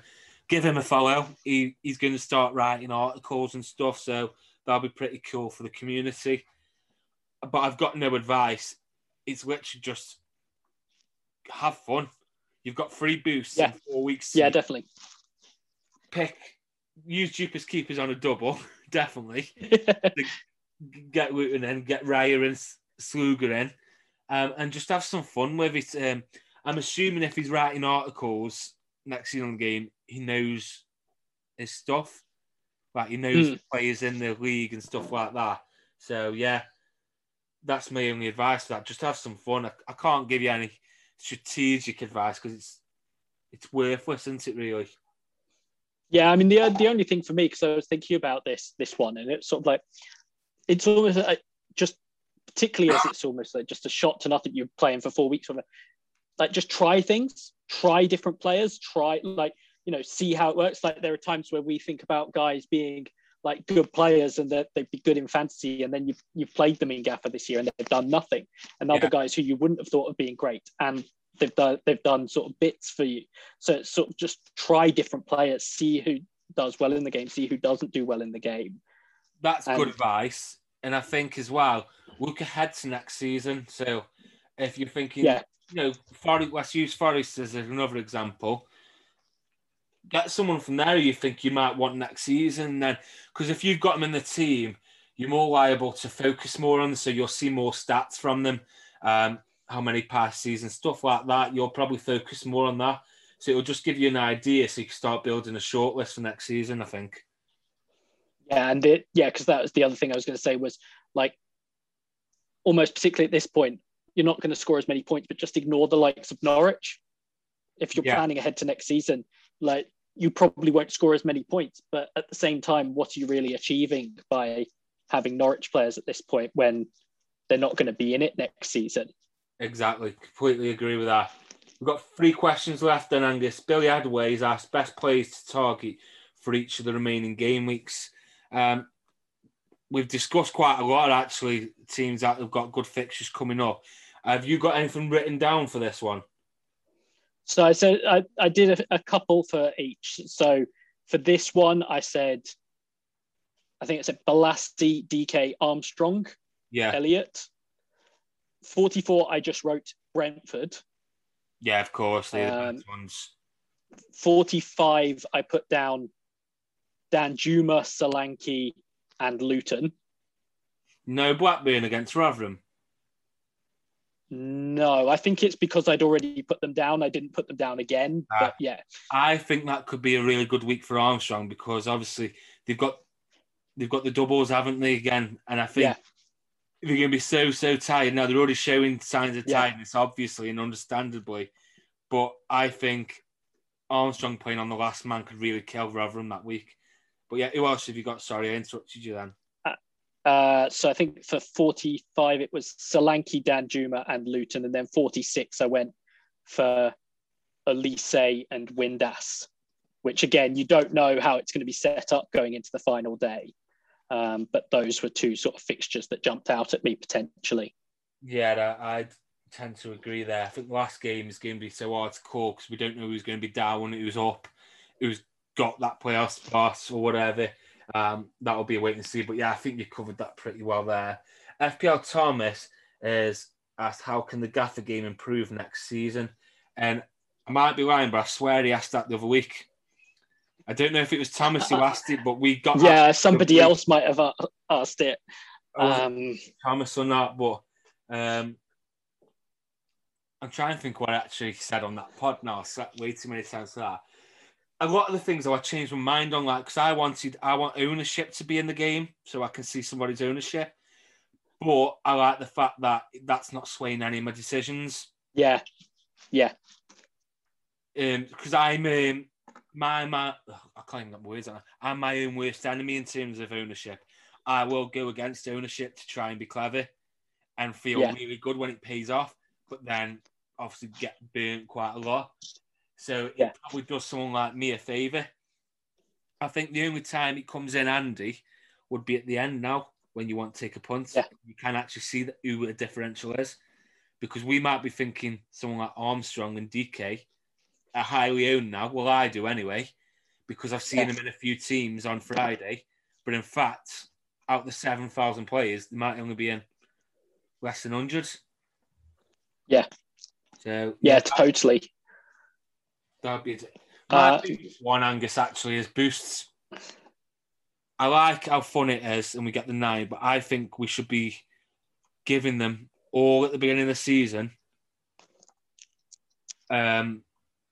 give him a follow. He, he's going to start writing articles and stuff. So that'll be pretty cool for the community. But I've got no advice. It's literally just have fun. You've got free boosts yeah. in four weeks. Yeah, definitely. Pick, use Jeepers Keepers on a double, definitely. get Wooten in, get Raya and Sluga in um, and just have some fun with it. Um, I'm assuming if he's writing articles next season on the game, he knows his stuff. Like he knows mm. players in the league and stuff like that. So yeah, that's my only advice for that. Just have some fun. I, I can't give you any strategic advice because it's it's worthless, isn't it? Really. Yeah, I mean the the only thing for me because I was thinking about this this one and it's sort of like it's almost like just particularly as it's almost like just a shot to nothing. You're playing for four weeks. Or like just try things, try different players, try like you know see how it works. Like there are times where we think about guys being like good players and that they'd be good in fantasy, and then you've you've played them in Gaffer this year and they've done nothing. And other guys who you wouldn't have thought of being great and they've done they've done sort of bits for you. So it's sort of just try different players, see who does well in the game, see who doesn't do well in the game. That's and, good advice. And I think as well, look ahead to next season. So if you're thinking, yeah. you know, Forest, let's use Forest as another example. Get someone from there you think you might want next season. Then, because if you've got them in the team, you're more liable to focus more on. Them, so you'll see more stats from them. Um, how many passes and stuff like that. You'll probably focus more on that. So it'll just give you an idea so you can start building a short list for next season, I think. Yeah, and it yeah, because that was the other thing I was going to say was like almost particularly at this point, you're not going to score as many points, but just ignore the likes of Norwich. If you're yeah. planning ahead to next season, like you probably won't score as many points, but at the same time, what are you really achieving by having Norwich players at this point when they're not going to be in it next season? Exactly. Completely agree with that. We've got three questions left then, Angus. Billy Adway has asked best players to target for each of the remaining game weeks. Um, we've discussed quite a lot actually teams that have got good fixtures coming up. Have you got anything written down for this one? So I said I, I did a, a couple for each. So for this one, I said I think it's a Bolasie, DK, Armstrong, yeah, Elliott. Forty-four. I just wrote Brentford. Yeah, of course, the um, ones. Forty-five. I put down Danjuma, Solanke, and Luton. No Blackburn against Rotherham. No, I think it's because I'd already put them down. I didn't put them down again. Ah. but yeah, I think that could be a really good week for Armstrong because obviously they've got they've got the doubles, haven't they? Again, and I think Yeah. they're going to be so so tired now. They're already showing signs of Yeah. tiredness, obviously and understandably. But I think Armstrong playing on the last man could really kill Rotherham that week. But yeah, who else have you got? Sorry, I interrupted you then. Uh, so I think for 45, it was Solanke, Danjuma, and Luton. And then 46, I went for Olise and Windass, which again, you don't know how it's going to be set up going into the final day. Um, but those were two sort of fixtures that jumped out at me potentially. Yeah, I I tend to agree there. I think the last game is going to be so hard to call because we don't know who's going to be down, who's up, who's got that playoff spot or whatever. Um, that'll be a wait and see. But yeah, I think you covered that pretty well there. FPL Thomas is asked how can the Gaffer game improve next season? And I might be lying, but I swear he asked that the other week. I don't know if it was Thomas who asked it, but we got Yeah, somebody the other week. else might have asked it. Um, Thomas or not, but um, I'm trying to think what I actually said on that pod. now. I said way too many times for that. A lot of the things I changed my mind on, like because I wanted, I want ownership to be in the game, so I can see somebody's ownership. But I like the fact that that's not swaying any of my decisions. yeah, yeah, because I'm um, my my I can't even get my words out. I'm my own worst enemy in terms of ownership. I will go against ownership to try and be clever and feel Yeah. really good when it pays off, but then obviously get burnt quite a lot. So Yeah. it probably does someone like me a favour. I think the only time it comes in handy would be at the end now when you want to take a punt. Yeah. You can actually see that who a differential is because we might be thinking someone like Armstrong and DK are highly owned now. Well, I do anyway, because I've seen Yeah. them in a few teams on Friday. But in fact, out the 7,000 players, they might only be in less than 100. Yeah. So, yeah, totally. That'd be it. My Uh, one, Angus, actually, is boosts. I like how fun it is, and we get the nine, but I think we should be giving them all at the beginning of the season. Um,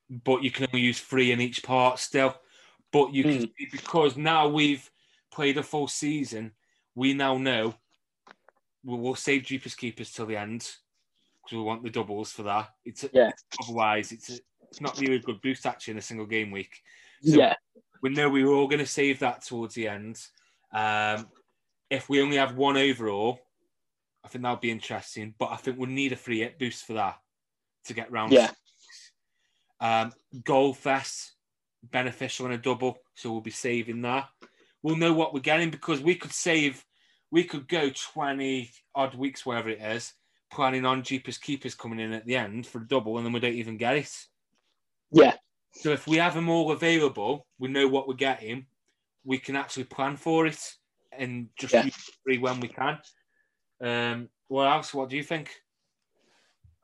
but you can only use three in each part still. But you can because now we've played a full season, we now know we will save Jeepers Keepers till the end because we want the doubles for that. It's Yeah. otherwise it's a, it's not really a good boost actually in a single game week. So yeah, we know we were all going to save that towards the end. Um, if we only have one overall, I think that'll be interesting. But I think we'll need a free hit boost for that to get round. Yeah. Um, goal fest beneficial in a double, so we'll be saving that. We'll know what we're getting because we could save, we could go twenty odd weeks, wherever it is, planning on Jeepers Keepers coming in at the end for a double, and then we don't even get it. Yeah, So if we have them all available, we know what we're getting. We can actually plan for it and just Yeah. use free when we can. Um, what else? What do you think?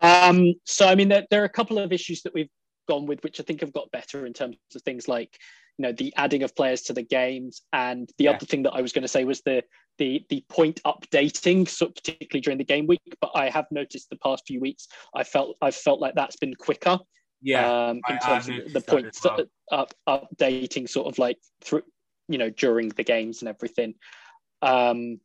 Um, so I mean, there, there are a couple of issues that we've gone with, which I think have got better in terms of things like, you know, the adding of players to the games, and the Yeah. other thing that I was going to say was the the the point updating, so particularly during the game week. But I have noticed the past few weeks, I felt I felt like that's been quicker Yeah, um, I- in I've terms noticed of the points well. up, updating, sort of like through, you know, during the games and everything. Um,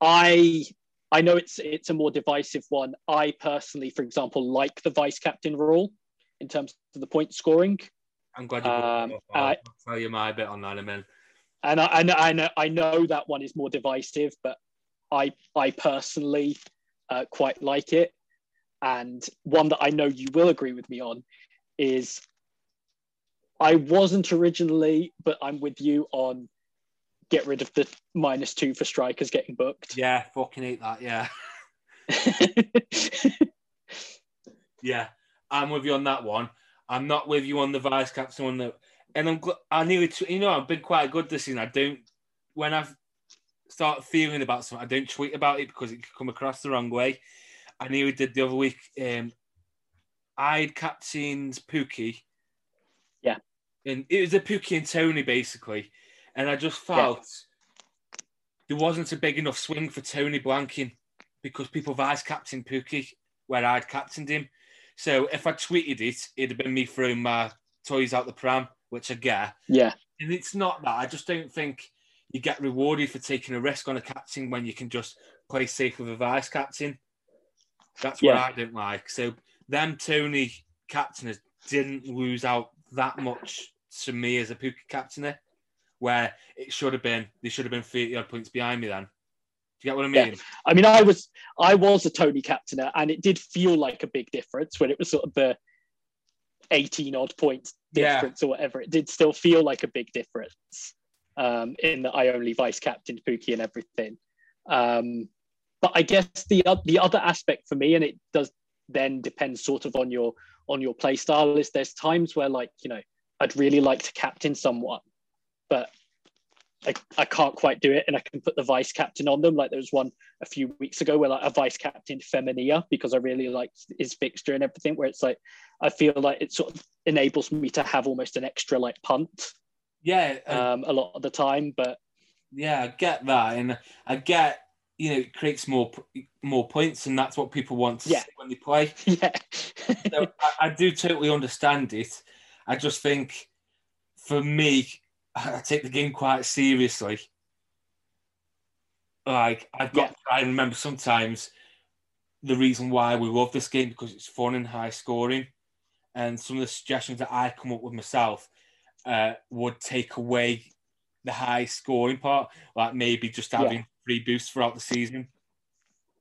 I I know it's it's a more divisive one. I personally, for example, like the vice captain rule in terms of the point scoring, I'm glad you Um. I- I'll tell you my bit on that in a minute. and I, I know I know I know that one is more divisive, but I I personally uh, quite like it. And one that I know you will agree with me on is I wasn't originally, but I'm with you on get rid of the minus two for strikers getting booked. Yeah, fucking hate that. Yeah, yeah, I'm with you on that one. I'm not with you on the vice captain one that, and I'm gl- I knew it. You know, I've been quite good this season. I don't when I've start feeling about something, I don't tweet about it because it could come across the wrong way. I nearly did the other week. Um, I'd captained Pukki. Yeah. And it was a Pukki and Toney basically. And I just felt there wasn't a big enough swing for Toney blanking because people vice captain Pukki where I'd captained him. So if I tweeted it, it'd have been me throwing my toys out the pram, which I get. Yeah. And it's not that. I just don't think you get rewarded for taking a risk on a captain when you can just play safe with a vice captain. That's what Yeah. I don't like. So them Toney captainers didn't lose out that much to me as a Pukki captainer, where it should have been they should have been 30 odd points behind me then. Do you get what I Yeah. mean? I mean, I was I was a Toney captainer, and it did feel like a big difference when it was sort of the eighteen odd points Yeah. difference or whatever. It did still feel like a big difference um, in that I only vice captained Pukki and everything. Um, but I guess the the other aspect for me, and it does then depend sort of on your on your play style, is there's times where like you know I'd really like to captain someone, but I, I can't quite do it, and I can put the vice captain on them. Like there was one a few weeks ago where like a vice captain Femenía because I really liked his fixture and everything. Where it's like I feel like it sort of enables me to have almost an extra like punt Yeah, uh, um, a lot of the time. But yeah, I get that, and I get you know it creates more more points, and that's what people want to Yeah. see when they play. yeah, So I, I do totally understand it. I just think for me, I take the game quite seriously. Like I've got Yeah. to try and remember sometimes the reason why we love this game because it's fun and high scoring, and some of the suggestions that I come up with myself uh, would take away the high scoring part, like maybe just having three boosts throughout the season,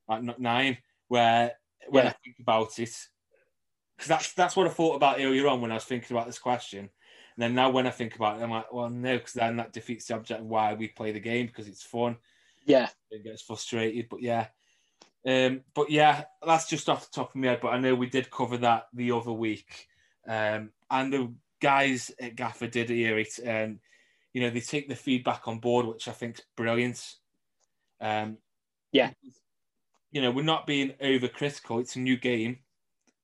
like not nine. Where when I think about it, because that's that's what I thought about earlier on when I was thinking about this question. And then now when I think about it, I'm like, well, no, because then that defeats the object of why we play the game because it's fun. yeah, It gets frustrated, but yeah. Um, but yeah, that's just off the top of my head. But I know we did cover that the other week, um, and the guys at Gaffer did hear it, and you know they take the feedback on board, which I think is brilliant. Um, Yeah. you know we're not being overcritical. It's a new game.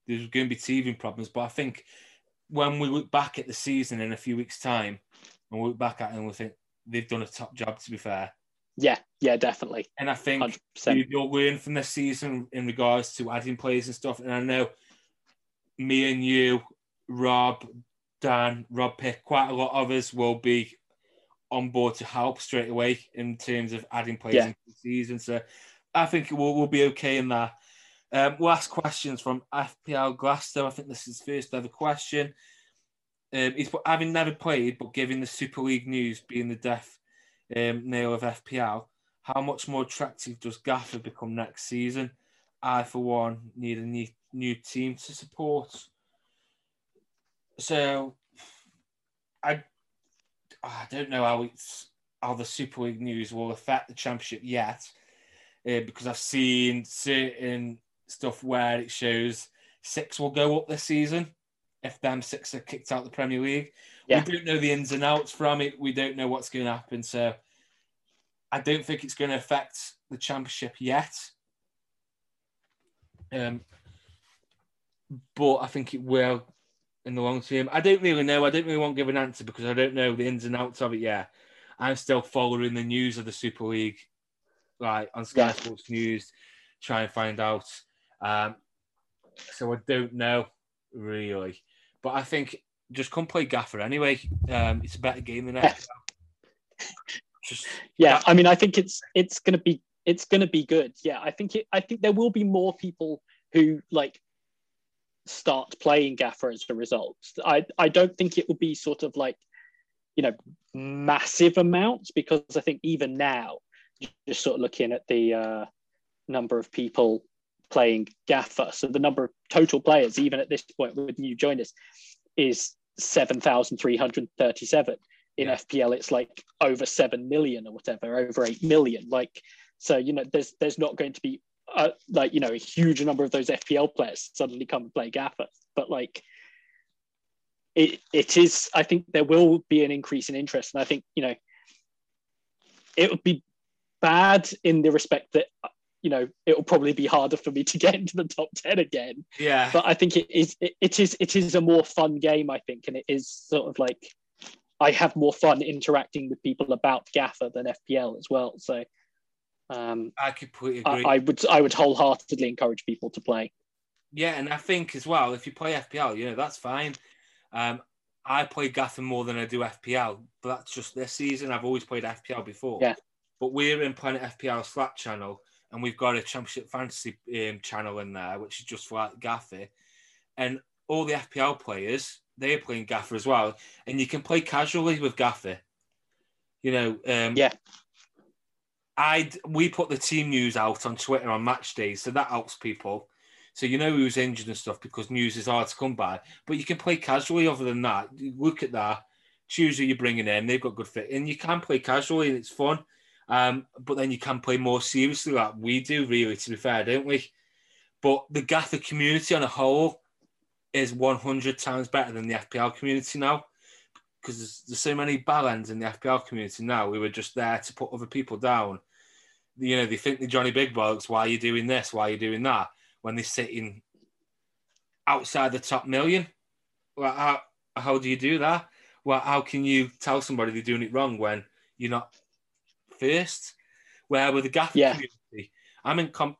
There's going to be teething problems, but I think when we look back at the season in a few weeks' time, and we look back at it and we think they've done a top job. To be fair, yeah, yeah, definitely, and I think hundred percent. you- you'll learn from this season in regards to adding players and stuff. And I know me and you, Rob, Dan, Rob Pick, quite a lot of us will be on board to help straight away in terms of adding players Yeah. into the season. So I think we'll, we'll be okay in that. Um, last questions from FPL Glasgow. I think this is his first ever question. Um, he's having never played, but given the Super League news being the death um, nail of FPL, how much more attractive does Gaffer become next season? I, for one, need a new, new team to support. So, I, I don't know how it's how the Super League news will affect the Championship yet, uh, because I've seen certain stuff where it shows six will go up this season if them six are kicked out of the Premier League. Yeah. We don't know the ins and outs from it. We don't know what's going to happen. So I don't think it's going to affect the championship yet. Um, but I think it will in the long term. I don't really know. I don't really want to give an answer because I don't know the ins and outs of it yet. I'm still following the news of the Super League, like on Sky Yeah. Sports News, try and find out. Um, so I don't know really, but I think just come play Gaffer anyway. Um, it's a better game than that. Just yeah i mean i think it's it's going to be it's to be good yeah i think it i think there will be more people who like start playing gaffer as a result i i don't think it will be sort of like you know massive amounts because i think even now just sort of looking at the uh number of people playing gaffer so the number of total players even at this point with new joiners is 7337 in Yeah. FPL it's like over 7 million or whatever over 8 million. Like so you know there's there's not going to be uh, like you know a huge number of those FPL players suddenly come and play Gaffer but like it it is I think there will be an increase in interest and I think you know it would be bad in the respect that you know it will probably be harder for me to get into the top 10 again yeah, but I think it is it, it is it is a more fun game. I think, and it is sort of like I have more fun interacting with people about Gaffer than FPL as well. So Um, I completely agree. I, I would I would wholeheartedly encourage people to play. Yeah, and I think as well, if you play FPL, you know that's fine. Um, I play Gaffer more than I do FPL, but that's just this season. I've always played FPL before. Yeah. But we're in Planet FPL Slack channel, and we've got a Championship Fantasy um, channel in there, which is just for like Gaffer. And all the FPL players, they are playing Gaffer as well, and you can play casually with Gaffer. You know, um, Yeah. I we put the team news out on Twitter on match days, so that helps people. So you know who's injured and stuff because news is hard to come by. But you can play casually. Other than that, look at that. Choose who you're bringing in. They've got good fit, and you can play casually, and it's fun. Um, but then you can play more seriously, like we do. Really, to be fair, don't we? But the Gaffer community on a whole is 100 times better than the FPL community now because there's, there's so many ballends in the FPL community now We were just there to put other people down. You know, they think they're Johnny Big Bollocks. Why are you doing this? Why are you doing that? When they're sitting outside the top million. Well, how, how do you do that? Well, how can you tell somebody they're doing it wrong when you're not first? Where with the Gaffer Yeah. community, I'm in comp.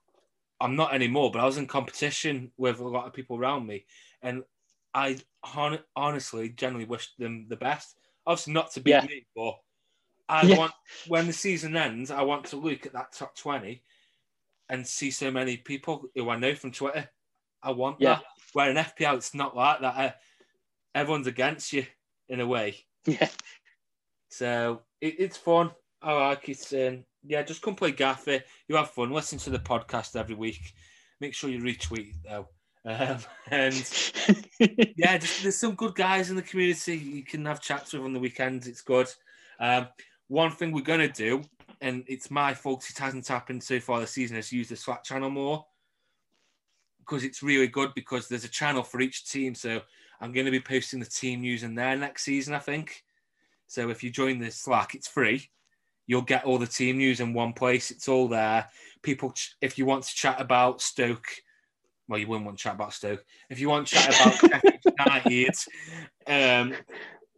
I'm not anymore, but I was in competition with a lot of people around me, and I hon- honestly, generally wish them the best. Obviously, not to beat Yeah. me, but I Yeah. want when the season ends, I want to look at that top twenty and see so many people who I know from Twitter. I want Yeah. that. Where in FPL, it's not like that. Uh, everyone's against you in a way. Yeah. So it, it's fun. I like it. Um, yeah, just come play Gaffer. You have fun. Listen to the podcast every week. Make sure you retweet it, though. Um, and yeah, just, there's some good guys in the community. You can have chats with on the weekends. It's good. Um, one thing we're gonna do, and it's my fault it hasn't happened so far this season, is use the Slack channel more because it's really good. Because there's a channel for each team, so I'm going to be posting the team news in there next season. I think. So if you join the Slack, it's free. You'll get all the team news in one place. It's all there. People, if you want to chat about Stoke, well, you wouldn't want to chat about Stoke. If you want to chat about United um,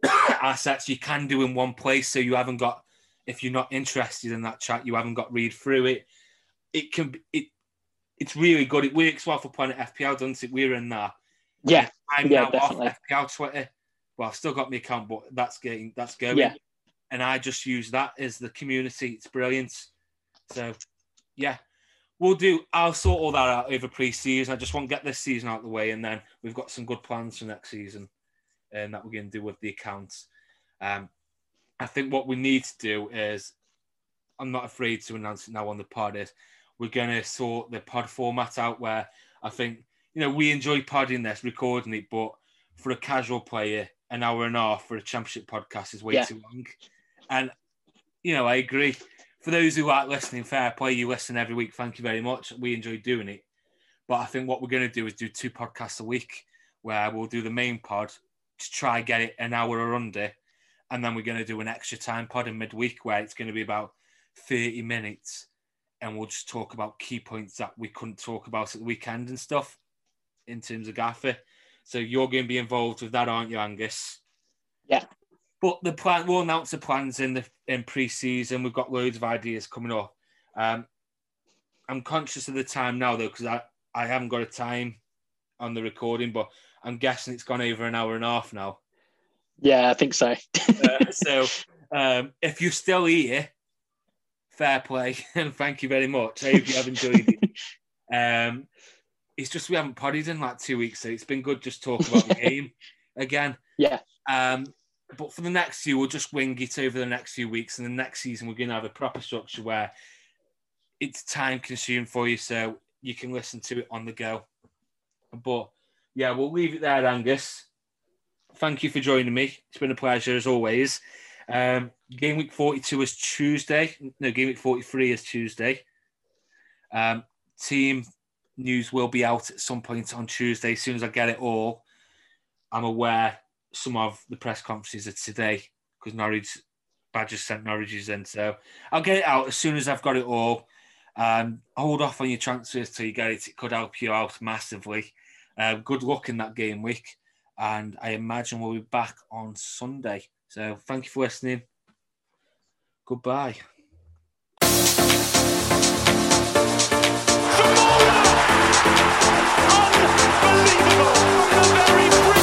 assets, you can do in one place. So you haven't got, if you're not interested in that chat, you haven't got read through it. It can be, it, it's really good. It works well for Planet FPL, doesn't it? We're in there. yeah. I'm Yeah, now definitely. off FPL Twitter. Well, I've still got my account, but that's getting that's going. Yeah. And I just use that as the community. It's brilliant. So, yeah, we'll do. I'll sort all that out over pre-season. I just want to get this season out of the way, and then we've got some good plans for next season, and that we're going to do with the accounts. Um, I think what we need to do is, I'm not afraid to announce it now on the pod. Is we're going to sort the pod format out where I think you know we enjoy podding this, recording it, but for a casual player, an hour and a half for a championship podcast is way Yeah. too long. And you know, I agree. For those who aren't listening, fair play. You listen every week. Thank you very much. We enjoy doing it. But I think what we're going to do is do two podcasts a week, where we'll do the main pod to try get it an hour or under, and then we're going to do an extra time pod in midweek where it's going to be about thirty minutes, and we'll just talk about key points that we couldn't talk about at the weekend and stuff in terms of Gaffer. So you're going to be involved with that, aren't you, Angus? Yeah. But the plan, we'll announce the plans in the in pre-season. We've got loads of ideas coming up. Um, I'm conscious of the time now though, because I, I haven't got a time on the recording, but I'm guessing it's gone over an hour and a half now. Yeah, I think so. Uh, so um, if you're still here, fair play and thank you very much. I hope you have enjoyed it. Um, it's just we haven't potted in like two weeks, so it's been good just talking about the game again. Yeah. Um, but for the next few, we'll just wing it over the next few weeks, and the next season we're going to have a proper structure where it's time consuming for you, so you can listen to it on the go. But yeah, we'll leave it there, Angus. Thank you for joining me. It's been a pleasure as always. Um, game week 42 is Tuesday. No, game week 43 is Tuesday. Um, team news will be out at some point on Tuesday. As soon as I get it all, I'm aware some of the press conferences of today because Norwich Badgers sent Norwich's in. So I'll get it out as soon as I've got it all. Um, hold off on your transfers till you get it. It could help you out massively. Uh, good luck in that game week. And I imagine we'll be back on Sunday. So thank you for listening. Goodbye. Unbelievable! The very